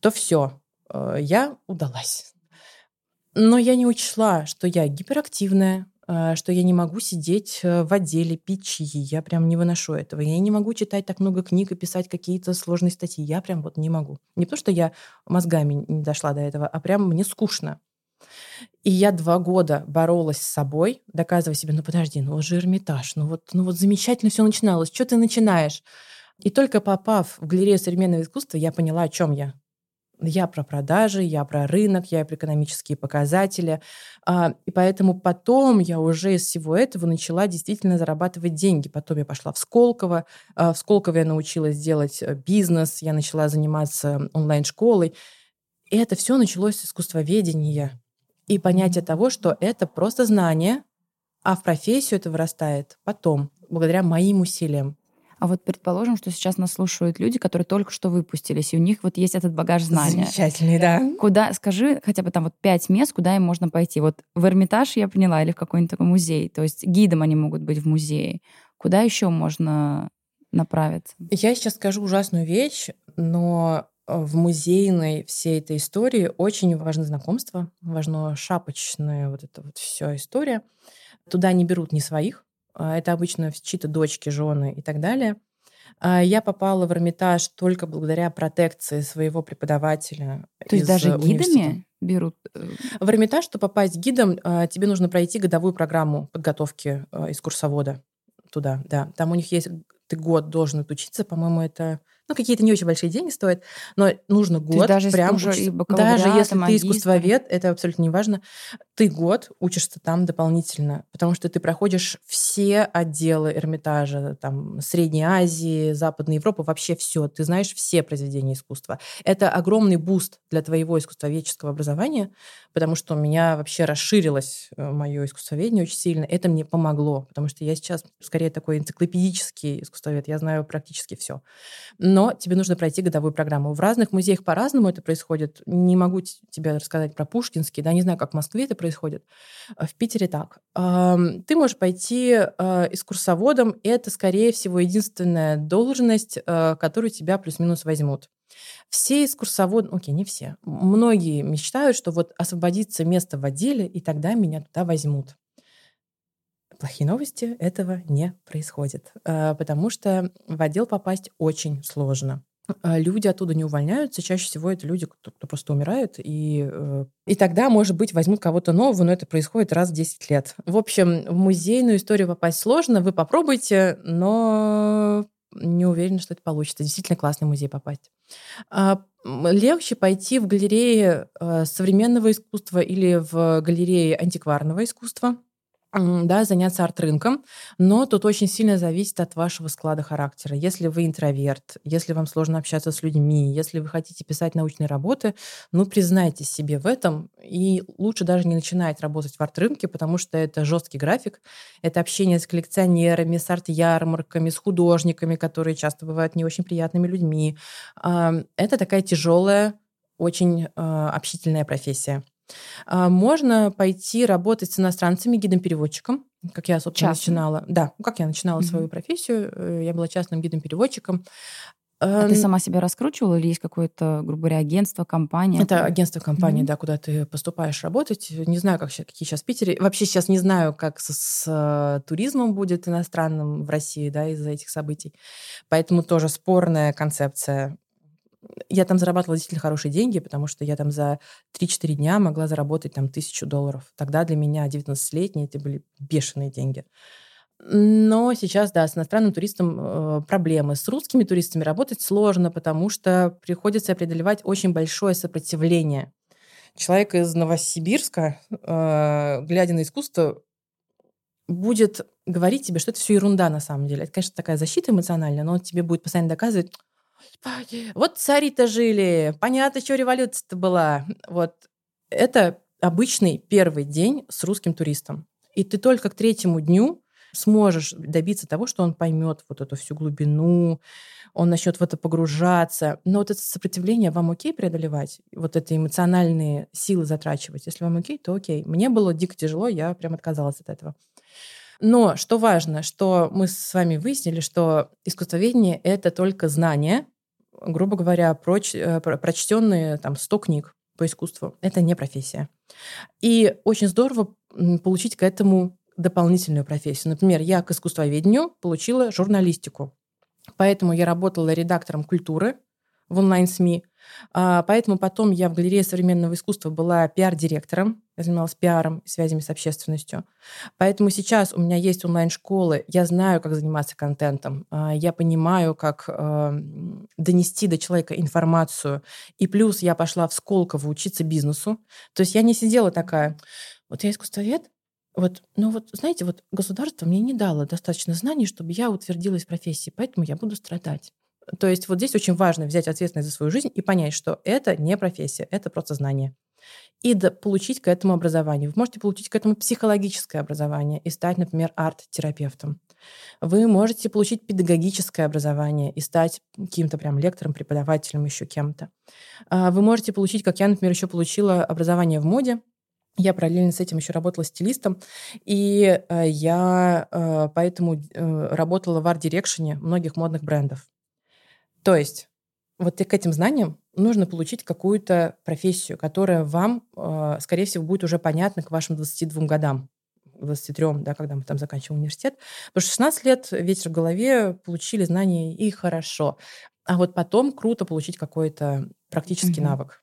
то все, э, я удалась. Но я не учла, что я гиперактивная, что я не могу сидеть э, в отделе, пить чаи. Я прям не выношу этого. Я не могу читать так много книг и писать какие-то сложные статьи. Я прям вот не могу. Не то, что я мозгами не дошла до этого, а прям мне скучно. И я два года боролась с собой, доказывая себе, ну подожди, ну вот же Эрмитаж, ну вот, ну вот замечательно все начиналось, что ты начинаешь? И только попав в галерею современного искусства, я поняла, о чем я. Я про продажи, я про рынок, я про экономические показатели. А, и поэтому потом я уже из всего этого начала действительно зарабатывать деньги. Потом я пошла в Сколково. А, в Сколково я научилась делать э, бизнес, я начала заниматься онлайн-школой. И это все началось с искусствоведения и понятие того, что это просто знание, а в профессию это вырастает потом, благодаря моим усилиям. А вот предположим, что сейчас нас слушают люди, которые только что выпустились, и у них вот есть этот багаж знаний. Замечательный, да. Куда, скажи хотя бы там вот пять мест, куда им можно пойти. Вот в Эрмитаж я поняла, или в какой-нибудь такой музей. То есть гидом они могут быть в музее. Куда еще можно направиться? Я сейчас скажу ужасную вещь, но в музейной всей этой истории очень важно знакомство, важно шапочная вот эта вот вся история. Туда не берут ни своих, это обычно чьи-то дочки, жены и так далее. А, я попала в Эрмитаж только благодаря протекции своего преподавателя. То есть даже гидами берут? Э, в Эрмитаж, чтобы попасть гидом, а, тебе нужно пройти годовую программу подготовки экскурсовода туда, да. Там у них есть, ты год должен отучиться, по-моему, это ну, какие-то не очень большие деньги стоят, но нужно год даже прям уже учиться. Даже если магистр. ты искусствовед, это абсолютно не важно, ты год учишься там дополнительно, потому что ты проходишь все отделы Эрмитажа, там, Средней Азии, Западной Европы, вообще все. Ты знаешь все произведения искусства. Это огромный boost для твоего искусствоведческого образования, потому что у меня вообще расширилось э, мое искусствоведение очень сильно. Это мне помогло, потому что я сейчас скорее такой энциклопедический искусствовед, я знаю практически все но тебе нужно пройти годовую программу. В разных музеях по-разному это происходит. Не могу тебе рассказать про Пушкинский, да, не знаю, как в Москве это происходит. А в Питере так. Ты можешь пойти а, экскурсоводом, это, скорее всего, единственная должность, а, которую тебя плюс-минус возьмут. Все экскурсоводы, окей, не все, многие мечтают, что вот освободится место в отделе, и тогда меня туда возьмут. Плохие новости, этого не происходит, э, потому что в отдел попасть очень сложно. Э, люди оттуда не увольняются, чаще всего это люди, кто, кто просто умирает, и, э, и тогда, может быть, возьмут кого-то нового, но это происходит раз в 10 лет. В общем, в музейную историю попасть сложно, вы попробуйте, но не уверена, что это получится. Действительно классный музей попасть. А, легче пойти в галереи современного искусства или в галереи антикварного искусства да, заняться арт-рынком, но тут очень сильно зависит от вашего склада характера. Если вы интроверт, если вам сложно общаться с людьми, если вы хотите писать научные работы, ну, признайтесь себе в этом, и лучше даже не начинать работать в арт-рынке, потому что это жесткий график, это общение с коллекционерами, с арт-ярмарками, с художниками, которые часто бывают не очень приятными людьми. Это такая тяжелая, очень а, общительная профессия. А, можно пойти работать с иностранцами, гидом-переводчиком, как я, собственно, Частным. начинала. Да, как я начинала mm-hmm. свою профессию. Э, я была частным гидом-переводчиком. А ты эм, сама себя раскручивала или есть какое-то, грубо говоря, агентство, компания? Это агентство, компания, mm-hmm. да, куда ты поступаешь работать. Не знаю, как, какие сейчас в Питере. Вообще сейчас не знаю, как с, с э, туризмом будет иностранным в России, да, из-за этих событий. Поэтому тоже спорная концепция я там зарабатывала действительно хорошие деньги, потому что я там за 3-4 дня могла заработать там тысячу долларов. Тогда для меня 19-летние это были бешеные деньги. Но сейчас, да, с иностранным туристом э, проблемы. С русскими туристами работать сложно, потому что приходится преодолевать очень большое сопротивление. Человек из Новосибирска, э, глядя на искусство, будет говорить тебе, что это все ерунда на самом деле. Это, конечно, такая защита эмоциональная, но он тебе будет постоянно доказывать, вот цари-то жили, понятно, что революция-то была. Вот это обычный первый день с русским туристом. И ты только к третьему дню сможешь добиться того, что он поймет вот эту всю глубину, он начнет в это погружаться. Но вот это сопротивление вам окей преодолевать, вот это эмоциональные силы затрачивать. Если вам окей, то окей. Мне было дико тяжело, я прям отказалась от этого. Но что важно, что мы с вами выяснили, что искусствоведение — это только знание, грубо говоря, проч, э, прочтенные там 100 книг по искусству. Это не профессия. И очень здорово получить к этому дополнительную профессию. Например, я к искусствоведению получила журналистику. Поэтому я работала редактором культуры в онлайн-СМИ. А, поэтому потом я в галерее современного искусства была пиар-директором, я занималась пиаром и связями с общественностью. Поэтому сейчас у меня есть онлайн-школы, я знаю, как заниматься контентом, а, я понимаю, как а, донести до человека информацию. И плюс я пошла в Сколково учиться бизнесу. То есть я не сидела такая, вот я искусствовед, вот, ну вот, знаете, вот государство мне не дало достаточно знаний, чтобы я утвердилась в профессии, поэтому я буду страдать. То есть вот здесь очень важно взять ответственность за свою жизнь и понять, что это не профессия, это просто знание. и получить к этому образование. Вы можете получить к этому психологическое образование и стать, например, арт-терапевтом. Вы можете получить педагогическое образование и стать каким-то прям лектором, преподавателем, еще кем-то. А, вы можете получить, как я, например, еще получила образование в моде, я параллельно с этим еще работала стилистом, и э, я э, поэтому э, работала в арт-дирекшене многих модных брендов. То есть вот к этим знаниям нужно получить какую-то профессию, которая вам, скорее всего, будет уже понятна к вашим 22 годам. 23, да, когда мы там заканчиваем университет. Потому что 16 лет ветер в голове, получили знания и хорошо. А вот потом круто получить какой-то практический угу. навык.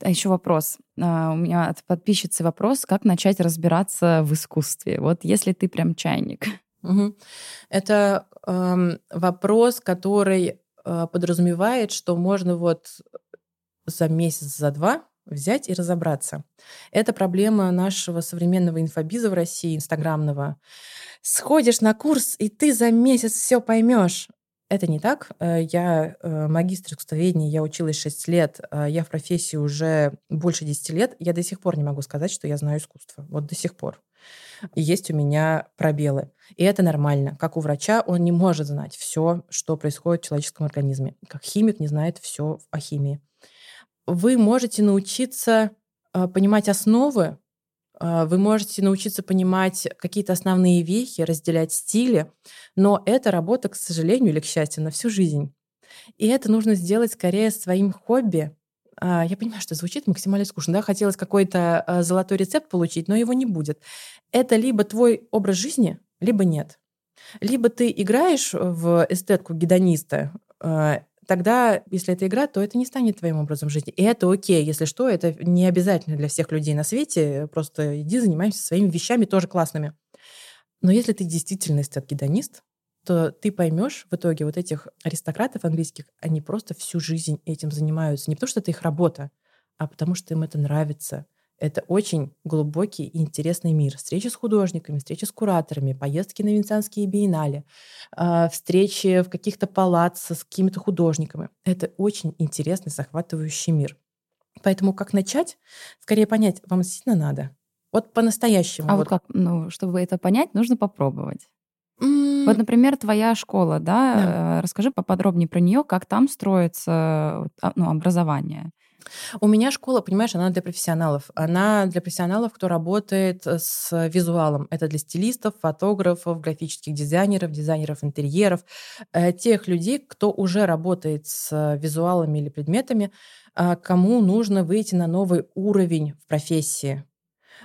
А еще вопрос. А, у меня от подписчицы вопрос, как начать разбираться в искусстве? Вот если ты прям чайник. Угу. Это э, вопрос, который э, подразумевает, что можно вот за месяц, за два взять и разобраться. Это проблема нашего современного инфобиза в России, инстаграмного. Сходишь на курс, и ты за месяц все поймешь. Это не так. Э, я э, магистр искусствоведения, я училась 6 лет, э, я в профессии уже больше 10 лет. Я до сих пор не могу сказать, что я знаю искусство. Вот до сих пор. Есть у меня пробелы. И это нормально. Как у врача, он не может знать все, что происходит в человеческом организме. Как химик не знает все о химии. Вы можете научиться понимать основы а, вы можете научиться понимать какие-то основные вехи, разделять стили, но это работа, к сожалению или к счастью, на всю жизнь. И это нужно сделать скорее своим хобби. А, я понимаю, что звучит максимально скучно. Да? Хотелось какой-то а, золотой рецепт получить, но его не будет. Это либо твой образ жизни, либо нет. Либо ты играешь в эстетку гедониста, тогда, если это игра, то это не станет твоим образом жизни. И это окей. Если что, это не обязательно для всех людей на свете. Просто иди занимайся своими вещами, тоже классными. Но если ты действительно эстет-гедонист, то ты поймешь в итоге вот этих аристократов английских, они просто всю жизнь этим занимаются. Не потому что это их работа, а потому что им это нравится. Это очень глубокий и интересный мир. Встречи с художниками, встречи с кураторами, поездки на венецианские биеннале, а, встречи в каких-то палаццо с какими-то художниками. Это очень интересный, захватывающий мир. Поэтому как начать? Скорее понять, вам действительно надо. Вот по-настоящему. А вот, вот как, ну, чтобы это понять, нужно попробовать. Mm. Вот, например, твоя школа, да? да. Э, расскажи поподробнее про нее, как там строится а, ну, образование. У меня школа, понимаешь, она для профессионалов. Она для профессионалов, кто работает с визуалом. Это для стилистов, фотографов, графических дизайнеров, дизайнеров интерьеров, э, тех людей, кто уже работает с визуалами или предметами, а, кому нужно выйти на новый уровень в профессии.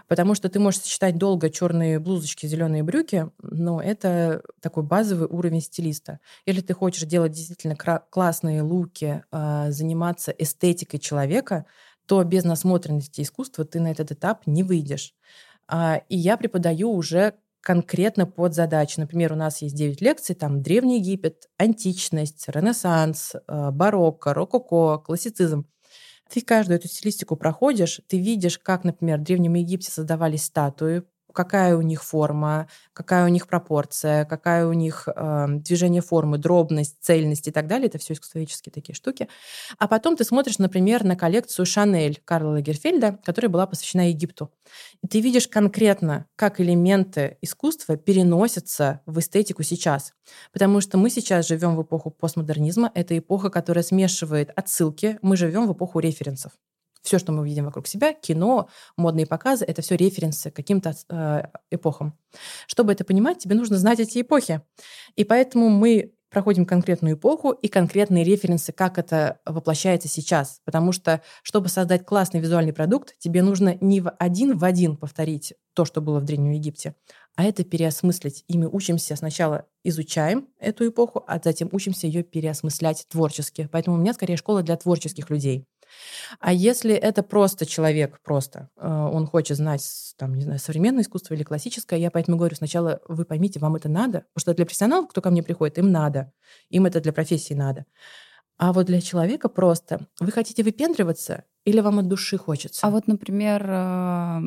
Потому что ты можешь сочетать долго черные блузочки, зеленые брюки, но это такой базовый уровень стилиста. Если ты хочешь делать действительно классные луки, а, заниматься эстетикой человека, то без насмотренности искусства ты на этот этап не выйдешь. А, и я преподаю уже конкретно под задачи. Например, у нас есть 9 лекций, там Древний Египет, античность, Ренессанс, а, барокко, рококо, классицизм. Ты каждую эту стилистику проходишь, ты видишь, как, например, в Древнем Египте создавались статуи, какая у них форма, какая у них пропорция, какая у них э, движение формы, дробность, цельность и так далее. Это все искусствоведческие такие штуки. А потом ты смотришь, например, на коллекцию Шанель Карла Лагерфельда, которая была посвящена Египту. И ты видишь конкретно, как элементы искусства переносятся в эстетику сейчас. Потому что мы сейчас живем в эпоху постмодернизма. Это эпоха, которая смешивает отсылки. Мы живем в эпоху референсов. Все, что мы видим вокруг себя, кино, модные показы, это все референсы к каким-то э, эпохам. Чтобы это понимать, тебе нужно знать эти эпохи. И поэтому мы проходим конкретную эпоху и конкретные референсы, как это воплощается сейчас. Потому что, чтобы создать классный визуальный продукт, тебе нужно не в один в один повторить то, что было в Древнем Египте, а это переосмыслить. И мы учимся сначала изучаем эту эпоху, а затем учимся ее переосмыслять творчески. Поэтому у меня скорее школа для творческих людей. А если это просто человек, просто, э, он хочет знать, там, не знаю, современное искусство или классическое, я поэтому говорю, сначала вы поймите, вам это надо, потому что для профессионалов, кто ко мне приходит, им надо, им это для профессии надо. А вот для человека просто, вы хотите выпендриваться или вам от души хочется? А вот, например, э,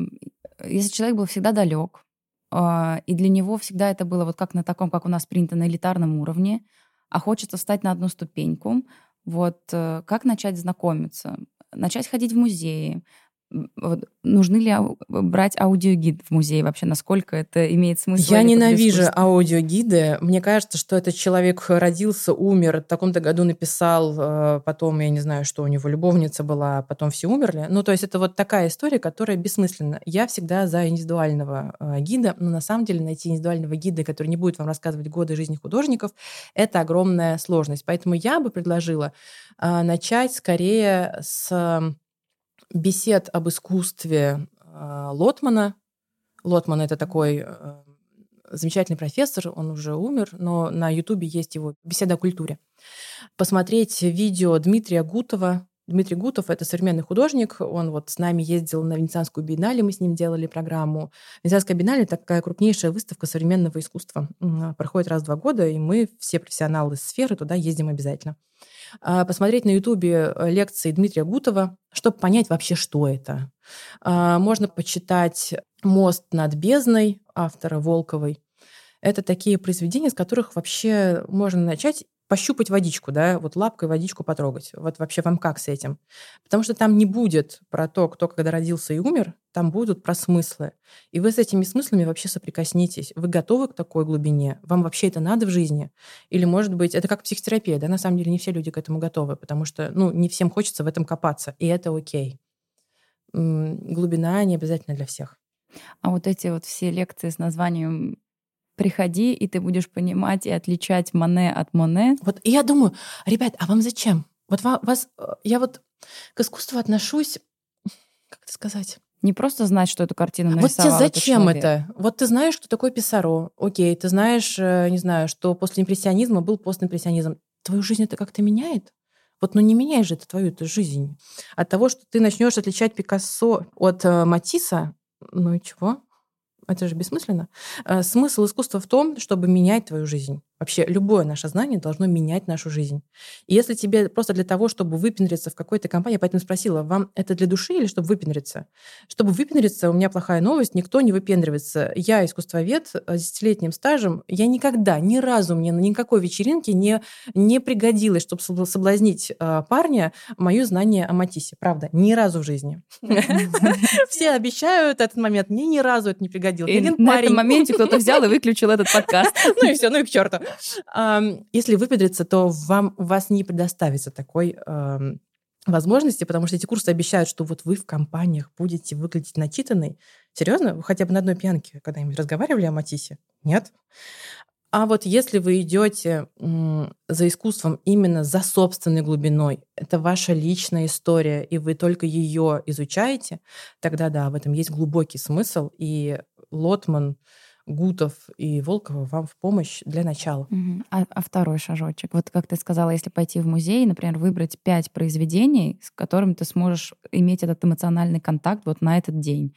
если человек был всегда далек, э, и для него всегда это было вот как на таком, как у нас принято, на элитарном уровне, а хочется встать на одну ступеньку, вот э, как начать знакомиться? Начать ходить в музеи, вот, нужны ли брать аудиогид в музей вообще? Насколько это имеет смысл? Я ненавижу аудиогиды. Мне кажется, что этот человек родился, умер, в таком-то году написал, э, потом, я не знаю, что у него любовница была, потом все умерли. Ну, то есть это вот такая история, которая бессмысленна. Я всегда за индивидуального э, гида, но на самом деле найти индивидуального гида, который не будет вам рассказывать годы жизни художников, это огромная сложность. Поэтому я бы предложила э, начать скорее с бесед об искусстве а, Лотмана. Лотман — это такой э, замечательный профессор, он уже умер, но на Ютубе есть его «Беседа о культуре». Посмотреть видео Дмитрия Гутова. Дмитрий Гутов — это современный художник, он вот с нами ездил на Венецианскую биеннале, мы с ним делали программу. Венецианская биеннале — такая крупнейшая выставка современного искусства. Проходит раз в два года, и мы, все профессионалы сферы, туда ездим обязательно. А, посмотреть на Ютубе э, лекции Дмитрия Гутова, чтобы понять вообще, что это. А, можно почитать «Мост над бездной» автора Волковой. Это такие произведения, с которых вообще можно начать пощупать водичку, да, вот лапкой водичку потрогать. Вот вообще вам как с этим? Потому что там не будет про то, кто когда родился и умер, там будут про смыслы. И вы с этими смыслами вообще соприкоснитесь. Вы готовы к такой глубине? Вам вообще это надо в жизни? Или, может быть, это как психотерапия, да, на самом деле не все люди к этому готовы, потому что, ну, не всем хочется в этом копаться, и это окей. Глубина не обязательно для всех. А вот эти вот все лекции с названием приходи, и ты будешь понимать и отличать Моне от Моне. Вот и я думаю, ребят, а вам зачем? Вот вас, э, я вот к искусству отношусь, как это сказать? Не просто знать, что эту картину нарисовал Вот тебе зачем это? Вот ты знаешь, что такое Писаро. Окей, ты знаешь, э, не знаю, что после импрессионизма был постимпрессионизм. Твою жизнь это как-то меняет? Вот, ну не меняй же это твою эту жизнь. От того, что ты начнешь отличать Пикассо от э, Матисса, ну и чего? Это же бессмысленно. Э, смысл искусства в том, чтобы менять твою жизнь. Вообще любое наше знание должно менять нашу жизнь. И если тебе просто для того, чтобы выпендриться в какой-то компании, поэтому спросила, вам это для души или чтобы выпендриться? Чтобы выпендриться, у меня плохая новость, никто не выпендривается. Я искусствовед с десятилетним стажем, я никогда, ни разу мне на никакой вечеринке не, не пригодилось, чтобы соблазнить э, парня, мое знание о Матисе. Правда, ни разу в жизни. Все обещают этот момент, мне ни разу это не пригодилось. На этом моменте кто-то взял и выключил этот подкаст. Ну и все, ну и к черту. Если выпендриться, то вам, у вас не предоставится такой возможности, потому что эти курсы обещают, что вот вы в компаниях будете выглядеть начитанной. Серьезно? Вы хотя бы на одной пьянке когда-нибудь разговаривали о Матисе? Нет? А вот если вы идете за искусством именно за собственной глубиной, это ваша личная история, и вы только ее изучаете, тогда да, в этом есть глубокий смысл, и Лотман Гутов и Волкова вам в помощь для начала. Угу. А, а второй шажочек? Вот как ты сказала, если пойти в музей, например, выбрать пять произведений, с которыми ты сможешь иметь этот эмоциональный контакт вот на этот день.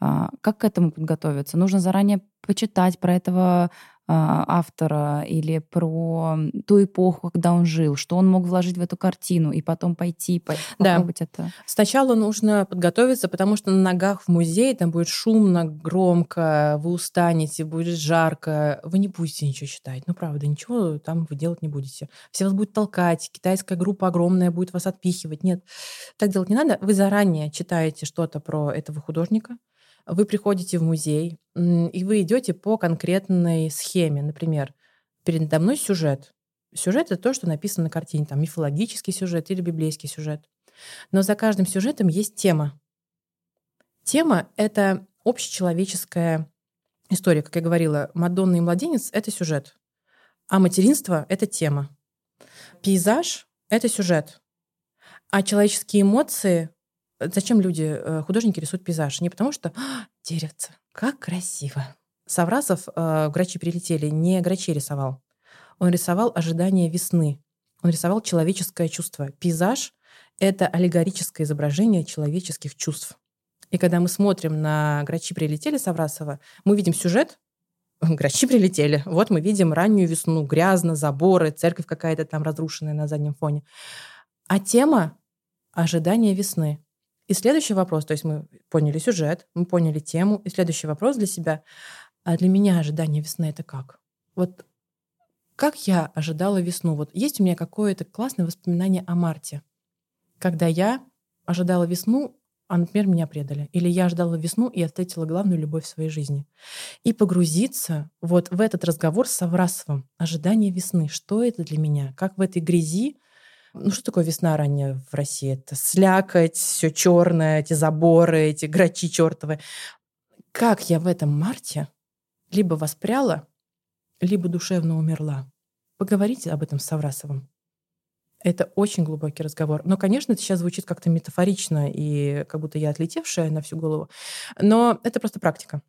А, как к этому подготовиться? Нужно заранее почитать про этого автора или про ту эпоху, когда он жил, что он мог вложить в эту картину и потом пойти попробовать да. это? Сначала нужно подготовиться, потому что на ногах в музее там будет шумно, громко, вы устанете, будет жарко, вы не будете ничего читать. Ну, правда, ничего там вы делать не будете. Все вас будут толкать, китайская группа огромная будет вас отпихивать. Нет, так делать не надо. Вы заранее читаете что-то про этого художника, вы приходите в музей, и вы идете по конкретной схеме. Например, передо мной сюжет. Сюжет — это то, что написано на картине, там мифологический сюжет или библейский сюжет. Но за каждым сюжетом есть тема. Тема — это общечеловеческая история. Как я говорила, Мадонна и младенец — это сюжет. А материнство — это тема. Пейзаж — это сюжет. А человеческие эмоции Зачем люди, э, художники рисуют пейзаж? Не потому что а, деревце, как красиво. Саврасов э, грачи прилетели, не грачи рисовал. Он рисовал ожидание весны. Он рисовал человеческое чувство. Пейзаж — это аллегорическое изображение человеческих чувств. И когда мы смотрим на «Грачи прилетели» Саврасова, мы видим сюжет, грачи прилетели. Вот мы видим раннюю весну, грязно, заборы, церковь какая-то там разрушенная на заднем фоне. А тема — ожидание весны. И следующий вопрос, то есть мы поняли сюжет, мы поняли тему, и следующий вопрос для себя, а для меня ожидание весны это как? Вот как я ожидала весну? Вот есть у меня какое-то классное воспоминание о марте, когда я ожидала весну а, например, меня предали. Или я ждала весну и встретила главную любовь в своей жизни. И погрузиться вот в этот разговор с Саврасовым. Ожидание весны. Что это для меня? Как в этой грязи ну, что такое весна ранняя в России? Это слякоть, все черное, эти заборы, эти грачи чертовы. Как я в этом марте либо воспряла, либо душевно умерла? Поговорите об этом с Саврасовым. Это очень глубокий разговор. Но, конечно, это сейчас звучит как-то метафорично и как будто я отлетевшая на всю голову. Но это просто практика.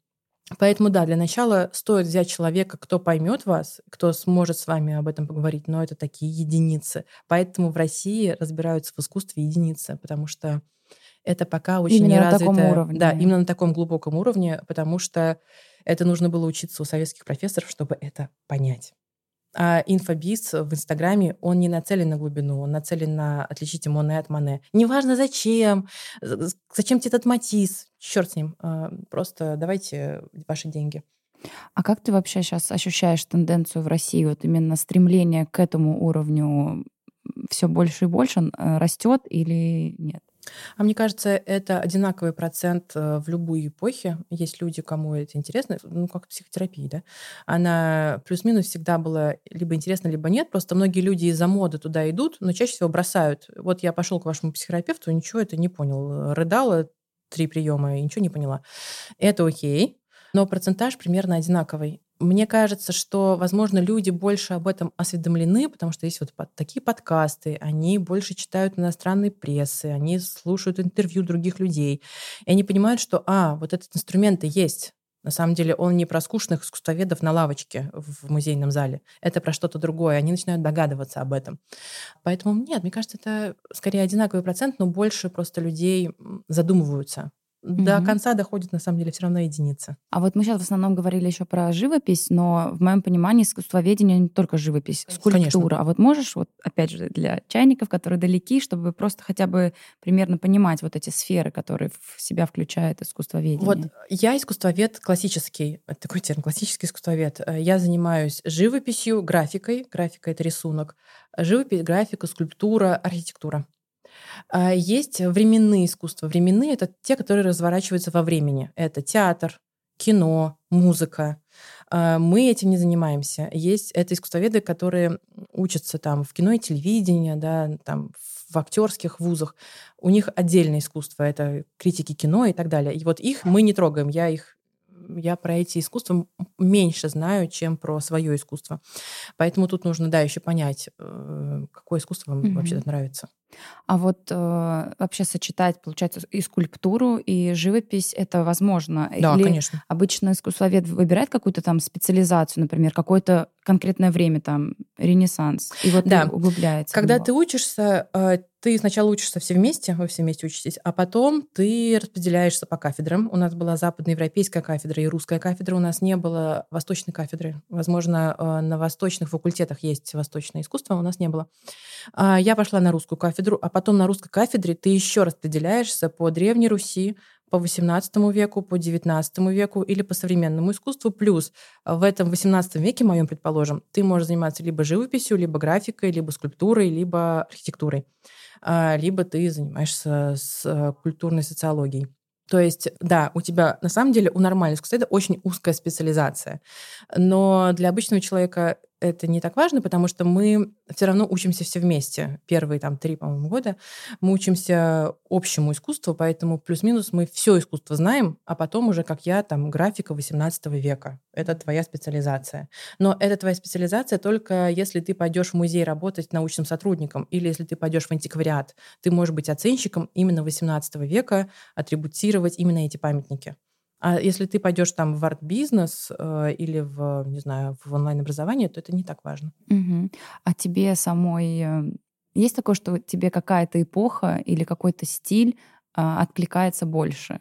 Поэтому, да, для начала стоит взять человека, кто поймет вас, кто сможет с вами об этом поговорить, но это такие единицы. Поэтому в России разбираются в искусстве единицы, потому что это пока очень именно неразвитое. на таком уровне. Да, именно на таком глубоком уровне, потому что это нужно было учиться у советских профессоров, чтобы это понять. А инфобиз в Инстаграме, он не нацелен на глубину, он нацелен на отличить Моне от Мане. Неважно зачем, зачем тебе этот матис, черт с ним. А, просто давайте ваши деньги. А как ты вообще сейчас ощущаешь тенденцию в России, вот именно стремление к этому уровню все больше и больше э, растет или нет? А мне кажется, это одинаковый процент э, в любой эпохе. Есть люди, кому это интересно, ну, как психотерапия, да. Она плюс-минус всегда была либо интересна, либо нет. Просто многие люди из-за моды туда идут, но чаще всего бросают. Вот я пошел к вашему психотерапевту, ничего это не понял. Рыдала три приема и ничего не поняла. Это окей, но процентаж примерно одинаковый. Мне кажется, что, возможно, люди больше об этом осведомлены, потому что есть вот такие подкасты, они больше читают иностранной прессы, они слушают интервью других людей, и они понимают, что, а, вот этот инструмент и есть. На самом деле он не про скучных искусствоведов на лавочке в музейном зале. Это про что-то другое. Они начинают догадываться об этом. Поэтому нет, мне кажется, это скорее одинаковый процент, но больше просто людей задумываются до угу. конца доходит на самом деле все равно единица. А вот мы сейчас в основном говорили еще про живопись, но в моем понимании искусствоведение не только живопись, скульптура. Конечно. А вот можешь, вот опять же, для чайников, которые далеки, чтобы просто хотя бы примерно понимать вот эти сферы, которые в себя включает искусствоведение? Вот я искусствовед классический, это такой термин, классический искусствовед. Э, я занимаюсь живописью, графикой, графика — это рисунок, живопись, графика, скульптура, архитектура. А, есть временные искусства. Временные — это те, которые разворачиваются во времени. Это театр, кино, музыка. А, мы этим не занимаемся. Есть это искусствоведы, которые учатся там в кино и телевидении, да, там в актерских вузах. У них отдельное искусство, это критики кино и так далее. И вот их мы не трогаем. Я их я про эти искусства меньше знаю, чем про свое искусство. Поэтому тут нужно, да, еще понять, э, какое искусство вам mm-hmm. вообще нравится. А вот э, вообще сочетать, получается, и скульптуру, и живопись это возможно? Да, Или конечно. Обычно искусствовед выбирает какую-то там специализацию, например, какое-то конкретное время, там, ренессанс, и вот да. углубляется. Когда ты учишься, э, ты сначала учишься все вместе, вы все вместе учитесь, а потом ты распределяешься по кафедрам. У нас была западноевропейская кафедра и русская кафедра, у нас не было восточной кафедры. Возможно, э, на восточных факультетах есть восточное искусство, а у нас не было. А, я пошла на русскую кафедру, а потом на русской кафедре ты еще распределяешься по Древней Руси, по XVIII веку, по XIX веку или по современному искусству. Плюс в этом XVIII веке, моем предположим, ты можешь заниматься либо живописью, либо графикой, либо скульптурой, либо архитектурой. А, либо ты занимаешься с э, культурной социологией. То есть, да, у тебя на самом деле у нормального искусства очень узкая специализация. Но для обычного человека это не так важно, потому что мы все равно учимся все вместе. Первые там три, по-моему, года мы учимся общему искусству, поэтому плюс-минус мы все искусство знаем, а потом уже, как я, там, графика 18 века. Это твоя специализация. Но это твоя специализация только если ты пойдешь в музей работать научным сотрудником или если ты пойдешь в антиквариат. Ты можешь быть оценщиком именно 18 века, атрибутировать именно эти памятники. А если ты пойдешь там в арт-бизнес э, или в, не знаю, в онлайн-образование, то это не так важно. Угу. А тебе самой э, есть такое, что тебе какая-то эпоха или какой-то стиль э, откликается больше?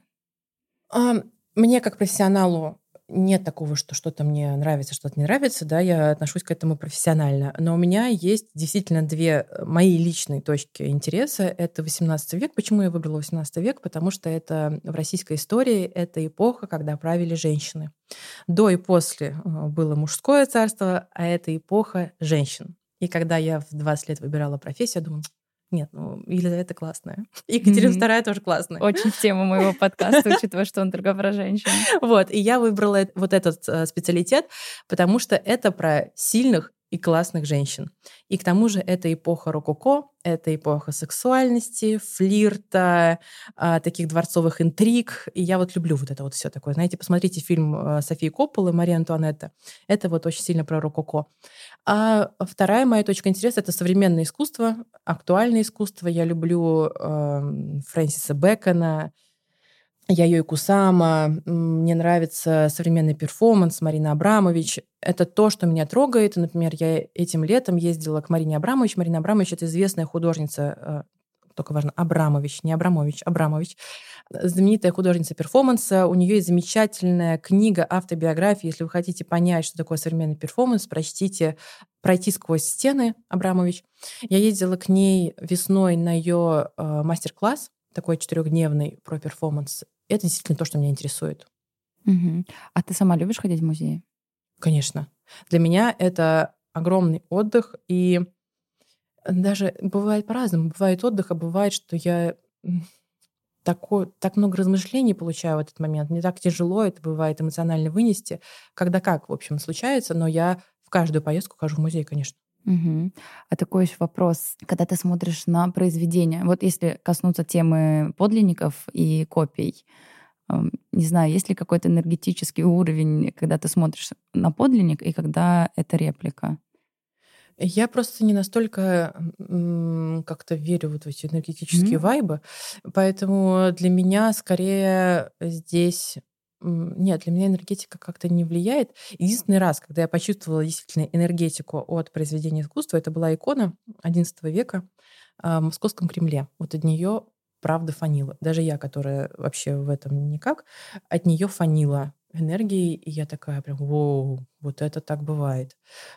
Мне как профессионалу нет такого, что что-то мне нравится, что-то не нравится, да, я отношусь к этому профессионально. Но у меня есть действительно две э, мои личные точки интереса. Это 18 век. Почему я выбрала 18 век? Потому что это в российской истории это эпоха, когда правили женщины. До и после э, было мужское царство, а это эпоха женщин. И когда я в 20 лет выбирала профессию, я думаю, Нет, ну, Елизавета классная. Екатерина mm-hmm. II тоже классная. Очень в тему моего подкаста, учитывая, что он только про женщин. Вот, и я выбрала вот этот э, специалитет, потому что это про сильных и классных женщин. И к тому же это эпоха рококо, это эпоха сексуальности, флирта, а, таких дворцовых интриг. И я вот люблю вот это вот все такое. Знаете, посмотрите фильм а, Софии Копполы «Мария Антуанетта». Это вот очень сильно про рококо. А вторая моя точка интереса — это современное искусство, актуальное искусство. Я люблю э, Фрэнсиса Бэкона, Яйо Кусама, мне нравится современный перформанс Марина Абрамович. Это то, что меня трогает. Например, я этим летом ездила к Марине Абрамович. Марина Абрамович — это известная художница, э, только важно, Абрамович, не Абрамович, Абрамович. Знаменитая художница перформанса. У нее есть замечательная книга автобиографии. Если вы хотите понять, что такое современный перформанс, прочтите «Пройти сквозь стены» Абрамович. Я ездила к ней весной на ее э, мастер-класс такой четырехдневный про перформанс. Это действительно то, что меня интересует. Угу. А ты сама любишь ходить в музеи? Конечно. Для меня это огромный отдых, и даже бывает по-разному. Бывает отдых, а бывает, что я такой, так много размышлений получаю в этот момент. Мне так тяжело это бывает эмоционально вынести, когда как, в общем, случается, но я в каждую поездку хожу в музей, конечно. Угу. А такой еще вопрос, когда ты смотришь на произведение, вот если коснуться темы подлинников и копий, не знаю, есть ли какой-то энергетический уровень, когда ты смотришь на подлинник и когда это реплика? Я просто не настолько как-то верю вот в эти энергетические mm-hmm. вайбы, поэтому для меня скорее здесь нет, для меня энергетика как-то не влияет. Единственный раз, когда я почувствовала действительно энергетику от произведения искусства, это была икона XI века а, в Московском Кремле. Вот от нее правда фанила. Даже я, которая вообще в этом никак, от нее фанила энергией, и я такая прям, воу, вот это так бывает.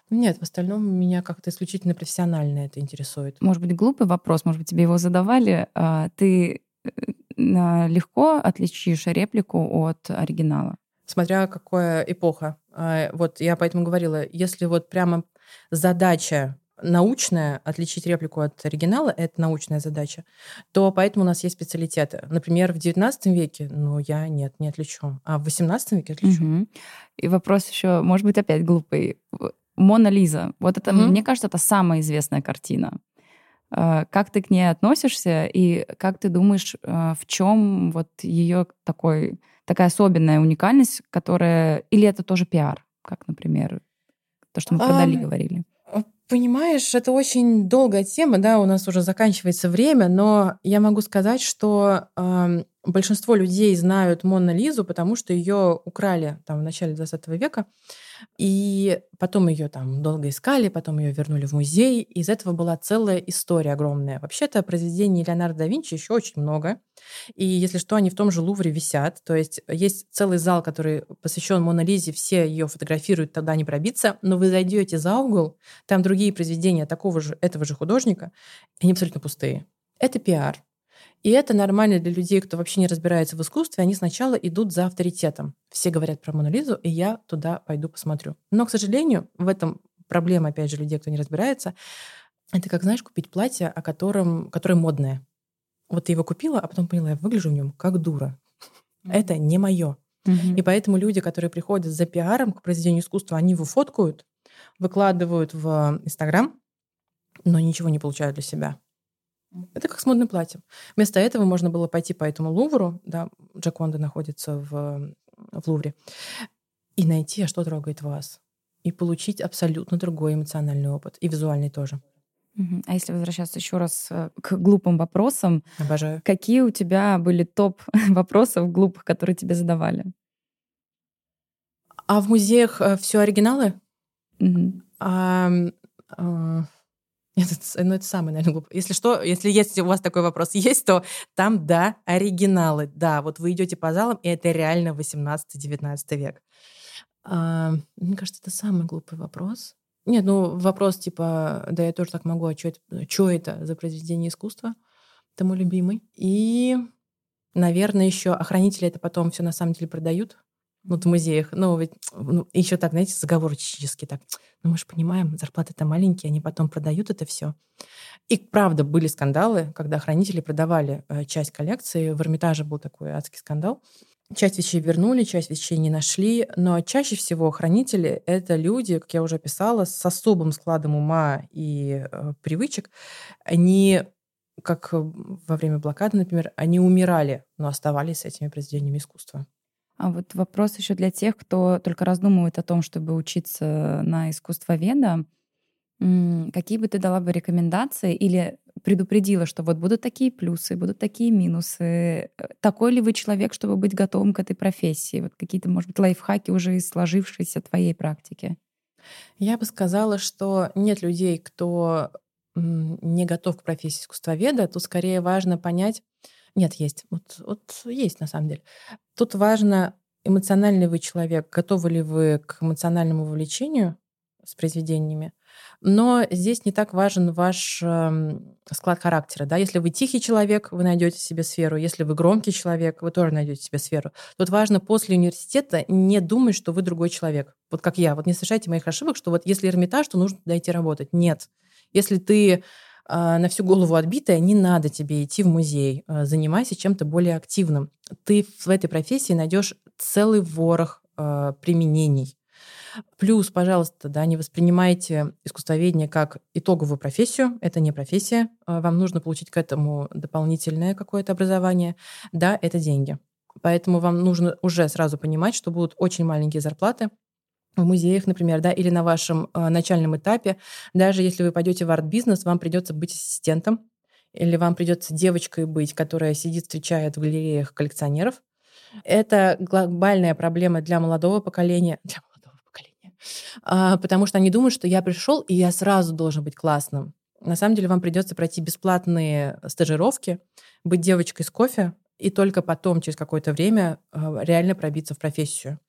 Нет, в остальном меня как-то исключительно профессионально это интересует. Может быть, глупый вопрос, может быть, тебе его задавали. А, ты э, легко отличишь реплику от оригинала? Смотря какая эпоха. А, вот я поэтому говорила, если вот прямо задача научная, отличить реплику от оригинала, это научная задача, то поэтому у нас есть специалитеты. Например, в XIX веке, ну, я нет, не отличу. А в XVIII веке отличу. Угу. И вопрос еще, может быть, опять глупый. Мона Лиза. Вот это, угу. мне кажется, это самая известная картина. Э, как ты к ней относишься и как ты думаешь, э, в чем вот ее такой, такая особенная уникальность, которая... Или это тоже пиар, как, например, то, что мы про Дали говорили? Понимаешь, это очень долгая тема, да, у нас уже заканчивается время, но я могу сказать, что э, большинство людей знают Мона Лизу, потому что ее украли там в начале 20 века. И потом ее там долго искали, потом ее вернули в музей. Из этого была целая история огромная. Вообще-то произведений Леонардо да Винчи еще очень много. И если что, они в том же Лувре висят. То есть есть целый зал, который посвящен Мона Лизе, все ее фотографируют, тогда не пробиться. Но вы зайдете за угол, там другие произведения такого же, этого же художника, они абсолютно пустые. Это пиар. И это нормально для людей, кто вообще не разбирается в искусстве. Они сначала идут за авторитетом. Все говорят про Мону Лизу, и я туда пойду посмотрю. Но, к сожалению, в этом проблема, опять же, людей, кто не разбирается. Это как, знаешь, купить платье, о котором, которое модное. Вот ты его купила, а потом поняла, я выгляжу в нем как дура. Это не мое. И поэтому люди, которые приходят за пиаром к произведению искусства, они его фоткают, выкладывают в Инстаграм, но ничего не получают для себя. Это как с модным платьем. Вместо этого можно было пойти по этому Лувру, да, Джаконда находится в, в Лувре, и найти, а что трогает вас. И получить абсолютно другой эмоциональный опыт. И визуальный тоже. А если возвращаться еще раз э, к глупым вопросам, Обожаю. какие у тебя были топ вопросов глупых, которые тебе задавали? А в музеях э, все оригиналы? Угу. А, а, это, ну, это самое, наверное, глупое. Если что, если есть у вас такой вопрос есть, то там, да, оригиналы. Да, вот вы идете по залам, и это реально 18-19 век. А, мне кажется, это самый глупый вопрос. Нет, ну, вопрос типа, да, я тоже так могу, а что это, что это за произведение искусства? Это мой любимый. И, наверное, еще охранители это потом все на самом деле продают. Ну, в музеях. Ну, ведь ну, еще так, знаете, заговорчески так. Ну, мы же понимаем, зарплаты-то маленькие, они потом продают это все. И правда были скандалы, когда хранители продавали э, часть коллекции. В Эрмитаже был такой адский скандал. Часть вещей вернули, часть вещей не нашли, но чаще всего хранители — это люди, как я уже писала, с особым складом ума и э, привычек. Они, как во время блокады, например, они умирали, но оставались с этими произведениями искусства. А вот вопрос еще для тех, кто только раздумывает о том, чтобы учиться на искусствоведа. Какие бы ты дала бы рекомендации или предупредила, что вот будут такие плюсы, будут такие минусы? Э, такой ли вы человек, чтобы быть готовым к этой профессии? Вот какие-то, может быть, лайфхаки уже из сложившейся твоей практики? Я бы сказала, что нет людей, кто не готов к профессии искусствоведа. Тут скорее важно понять, нет, есть. Вот, вот есть на самом деле. Тут важно, эмоциональный вы человек, готовы ли вы к эмоциональному вовлечению с произведениями. Но здесь не так важен ваш э, склад характера. Да? Если вы тихий человек, вы найдете себе сферу. Если вы громкий человек, вы тоже найдете себе сферу. Тут важно после университета не думать, что вы другой человек. Вот как я. Вот не совершайте моих ошибок, что вот если Эрмитаж, то нужно идти работать. Нет. Если ты на всю голову отбитая, не надо тебе идти в музей. А, занимайся чем-то более активным. Ты в этой профессии найдешь целый ворох а, применений. Плюс, пожалуйста, да, не воспринимайте искусствоведение как итоговую профессию. Это не профессия. Вам нужно получить к этому дополнительное какое-то образование. Да, это деньги. Поэтому вам нужно уже сразу понимать, что будут очень маленькие зарплаты, в музеях, например, да, или на вашем э, начальном этапе, даже если вы пойдете в арт-бизнес, вам придется быть ассистентом, или вам придется девочкой быть, которая сидит, встречает в галереях коллекционеров. Это глобальная проблема для молодого поколения, для молодого поколения, а, потому что они думают, что я пришел и я сразу должен быть классным. На самом деле вам придется пройти бесплатные стажировки, быть девочкой с кофе, и только потом, через какое-то время, э, реально пробиться в профессию.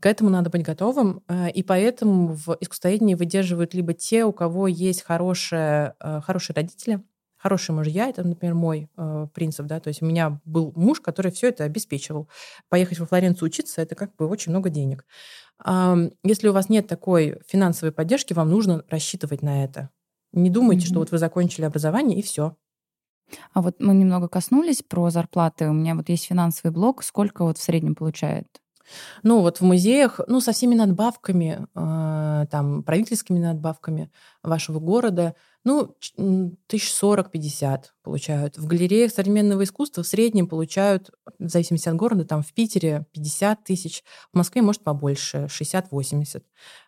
К этому надо быть готовым, э, и поэтому в искусствоведении выдерживают либо те, у кого есть хорошие, э, хорошие родители, хорошие мужья, это, например, мой э, принцип, да, то есть у меня был муж, который все это обеспечивал. Поехать во Флоренцию учиться, это как бы очень много денег. Э, если у вас нет такой финансовой поддержки, вам нужно рассчитывать на это. Не думайте, mm-hmm. что вот вы закончили образование и все. А вот мы немного коснулись про зарплаты. У меня вот есть финансовый блок. Сколько вот в среднем получает ну, вот в музеях, ну, со всеми надбавками, э, там, правительскими надбавками вашего города, ну, тысяч сорок-пятьдесят получают. В галереях современного искусства в среднем получают, в зависимости от города, там, в Питере 50 тысяч, в Москве, может, побольше, 60-80.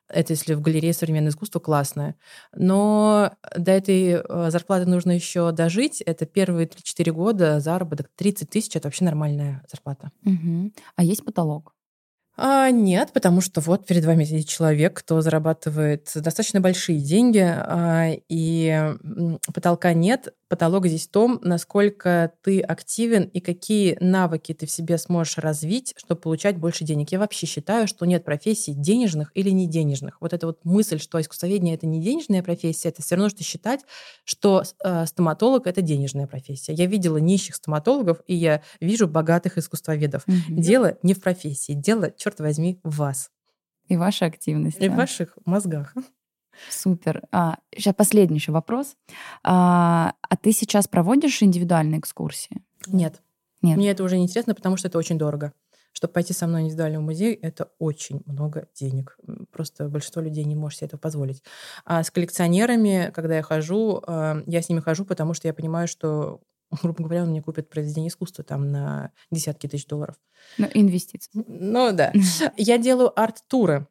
Это если в галерее современного искусства классное. Но до этой э, зарплаты нужно еще дожить. Это первые 3-4 года заработок 30 тысяч. Это вообще нормальная зарплата. Угу. А есть потолок? А, нет, потому что вот перед вами сидит человек, кто зарабатывает достаточно большие деньги, а, и потолка нет. Потолок здесь в том, насколько ты активен и какие навыки ты в себе сможешь развить, чтобы получать больше денег. Я вообще считаю, что нет профессий денежных или не денежных. Вот эта вот мысль, что искусствоведение — это не денежная профессия, это все равно, что считать, что э, стоматолог — это денежная профессия. Я видела нищих стоматологов, и я вижу богатых искусствоведов. Mm-hmm. Дело не в профессии, дело, черт возьми, в вас. И вашей активности. И в ваших мозгах. Супер. А, сейчас последний еще вопрос. А, а ты сейчас проводишь индивидуальные экскурсии? Нет. Нет. Мне это уже не интересно, потому что это очень дорого. Чтобы пойти со мной в индивидуальный музей, это очень много денег. Просто большинство людей не может себе этого позволить. А с коллекционерами, когда я хожу, а, я с ними хожу, потому что я понимаю, что грубо говоря, он мне купит произведение искусства там на десятки тысяч долларов. Ну, инвестиции. Ну, да. Я делаю арт-туры.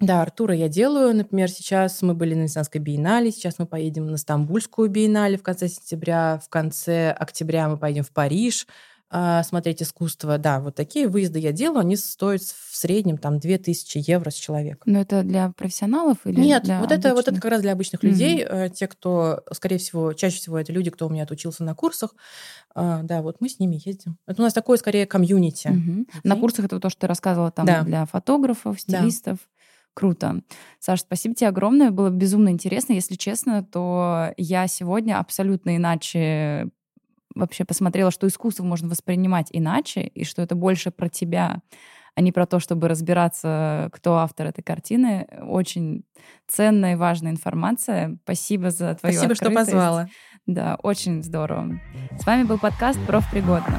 Да, Артура я делаю. Например, сейчас мы были на Венецианской биеннале, сейчас мы поедем на Стамбульскую биеннале в конце сентября, в конце октября мы поедем в Париж смотреть искусство. Да, вот такие выезды я делаю, они стоят в среднем там 2000 евро с человека. Но это для профессионалов или Нет, для вот обычных? это, вот это как раз для обычных mm-hmm. людей. Э, те, кто, скорее всего, чаще всего это люди, кто у меня отучился на курсах. А, да, вот мы с ними ездим. Это у нас такое скорее комьюнити. Mm-hmm. На курсах это то, что ты рассказывала там да. для фотографов, стилистов. Да. Круто. Саша, спасибо тебе огромное. Было безумно интересно. Если честно, то я сегодня абсолютно иначе вообще посмотрела, что искусство можно воспринимать иначе, и что это больше про тебя, а не про то, чтобы разбираться, кто автор этой картины. Очень ценная и важная информация. Спасибо за твою Спасибо, открытость. что позвала. Да, очень здорово. С вами был подкаст «Профпригодно».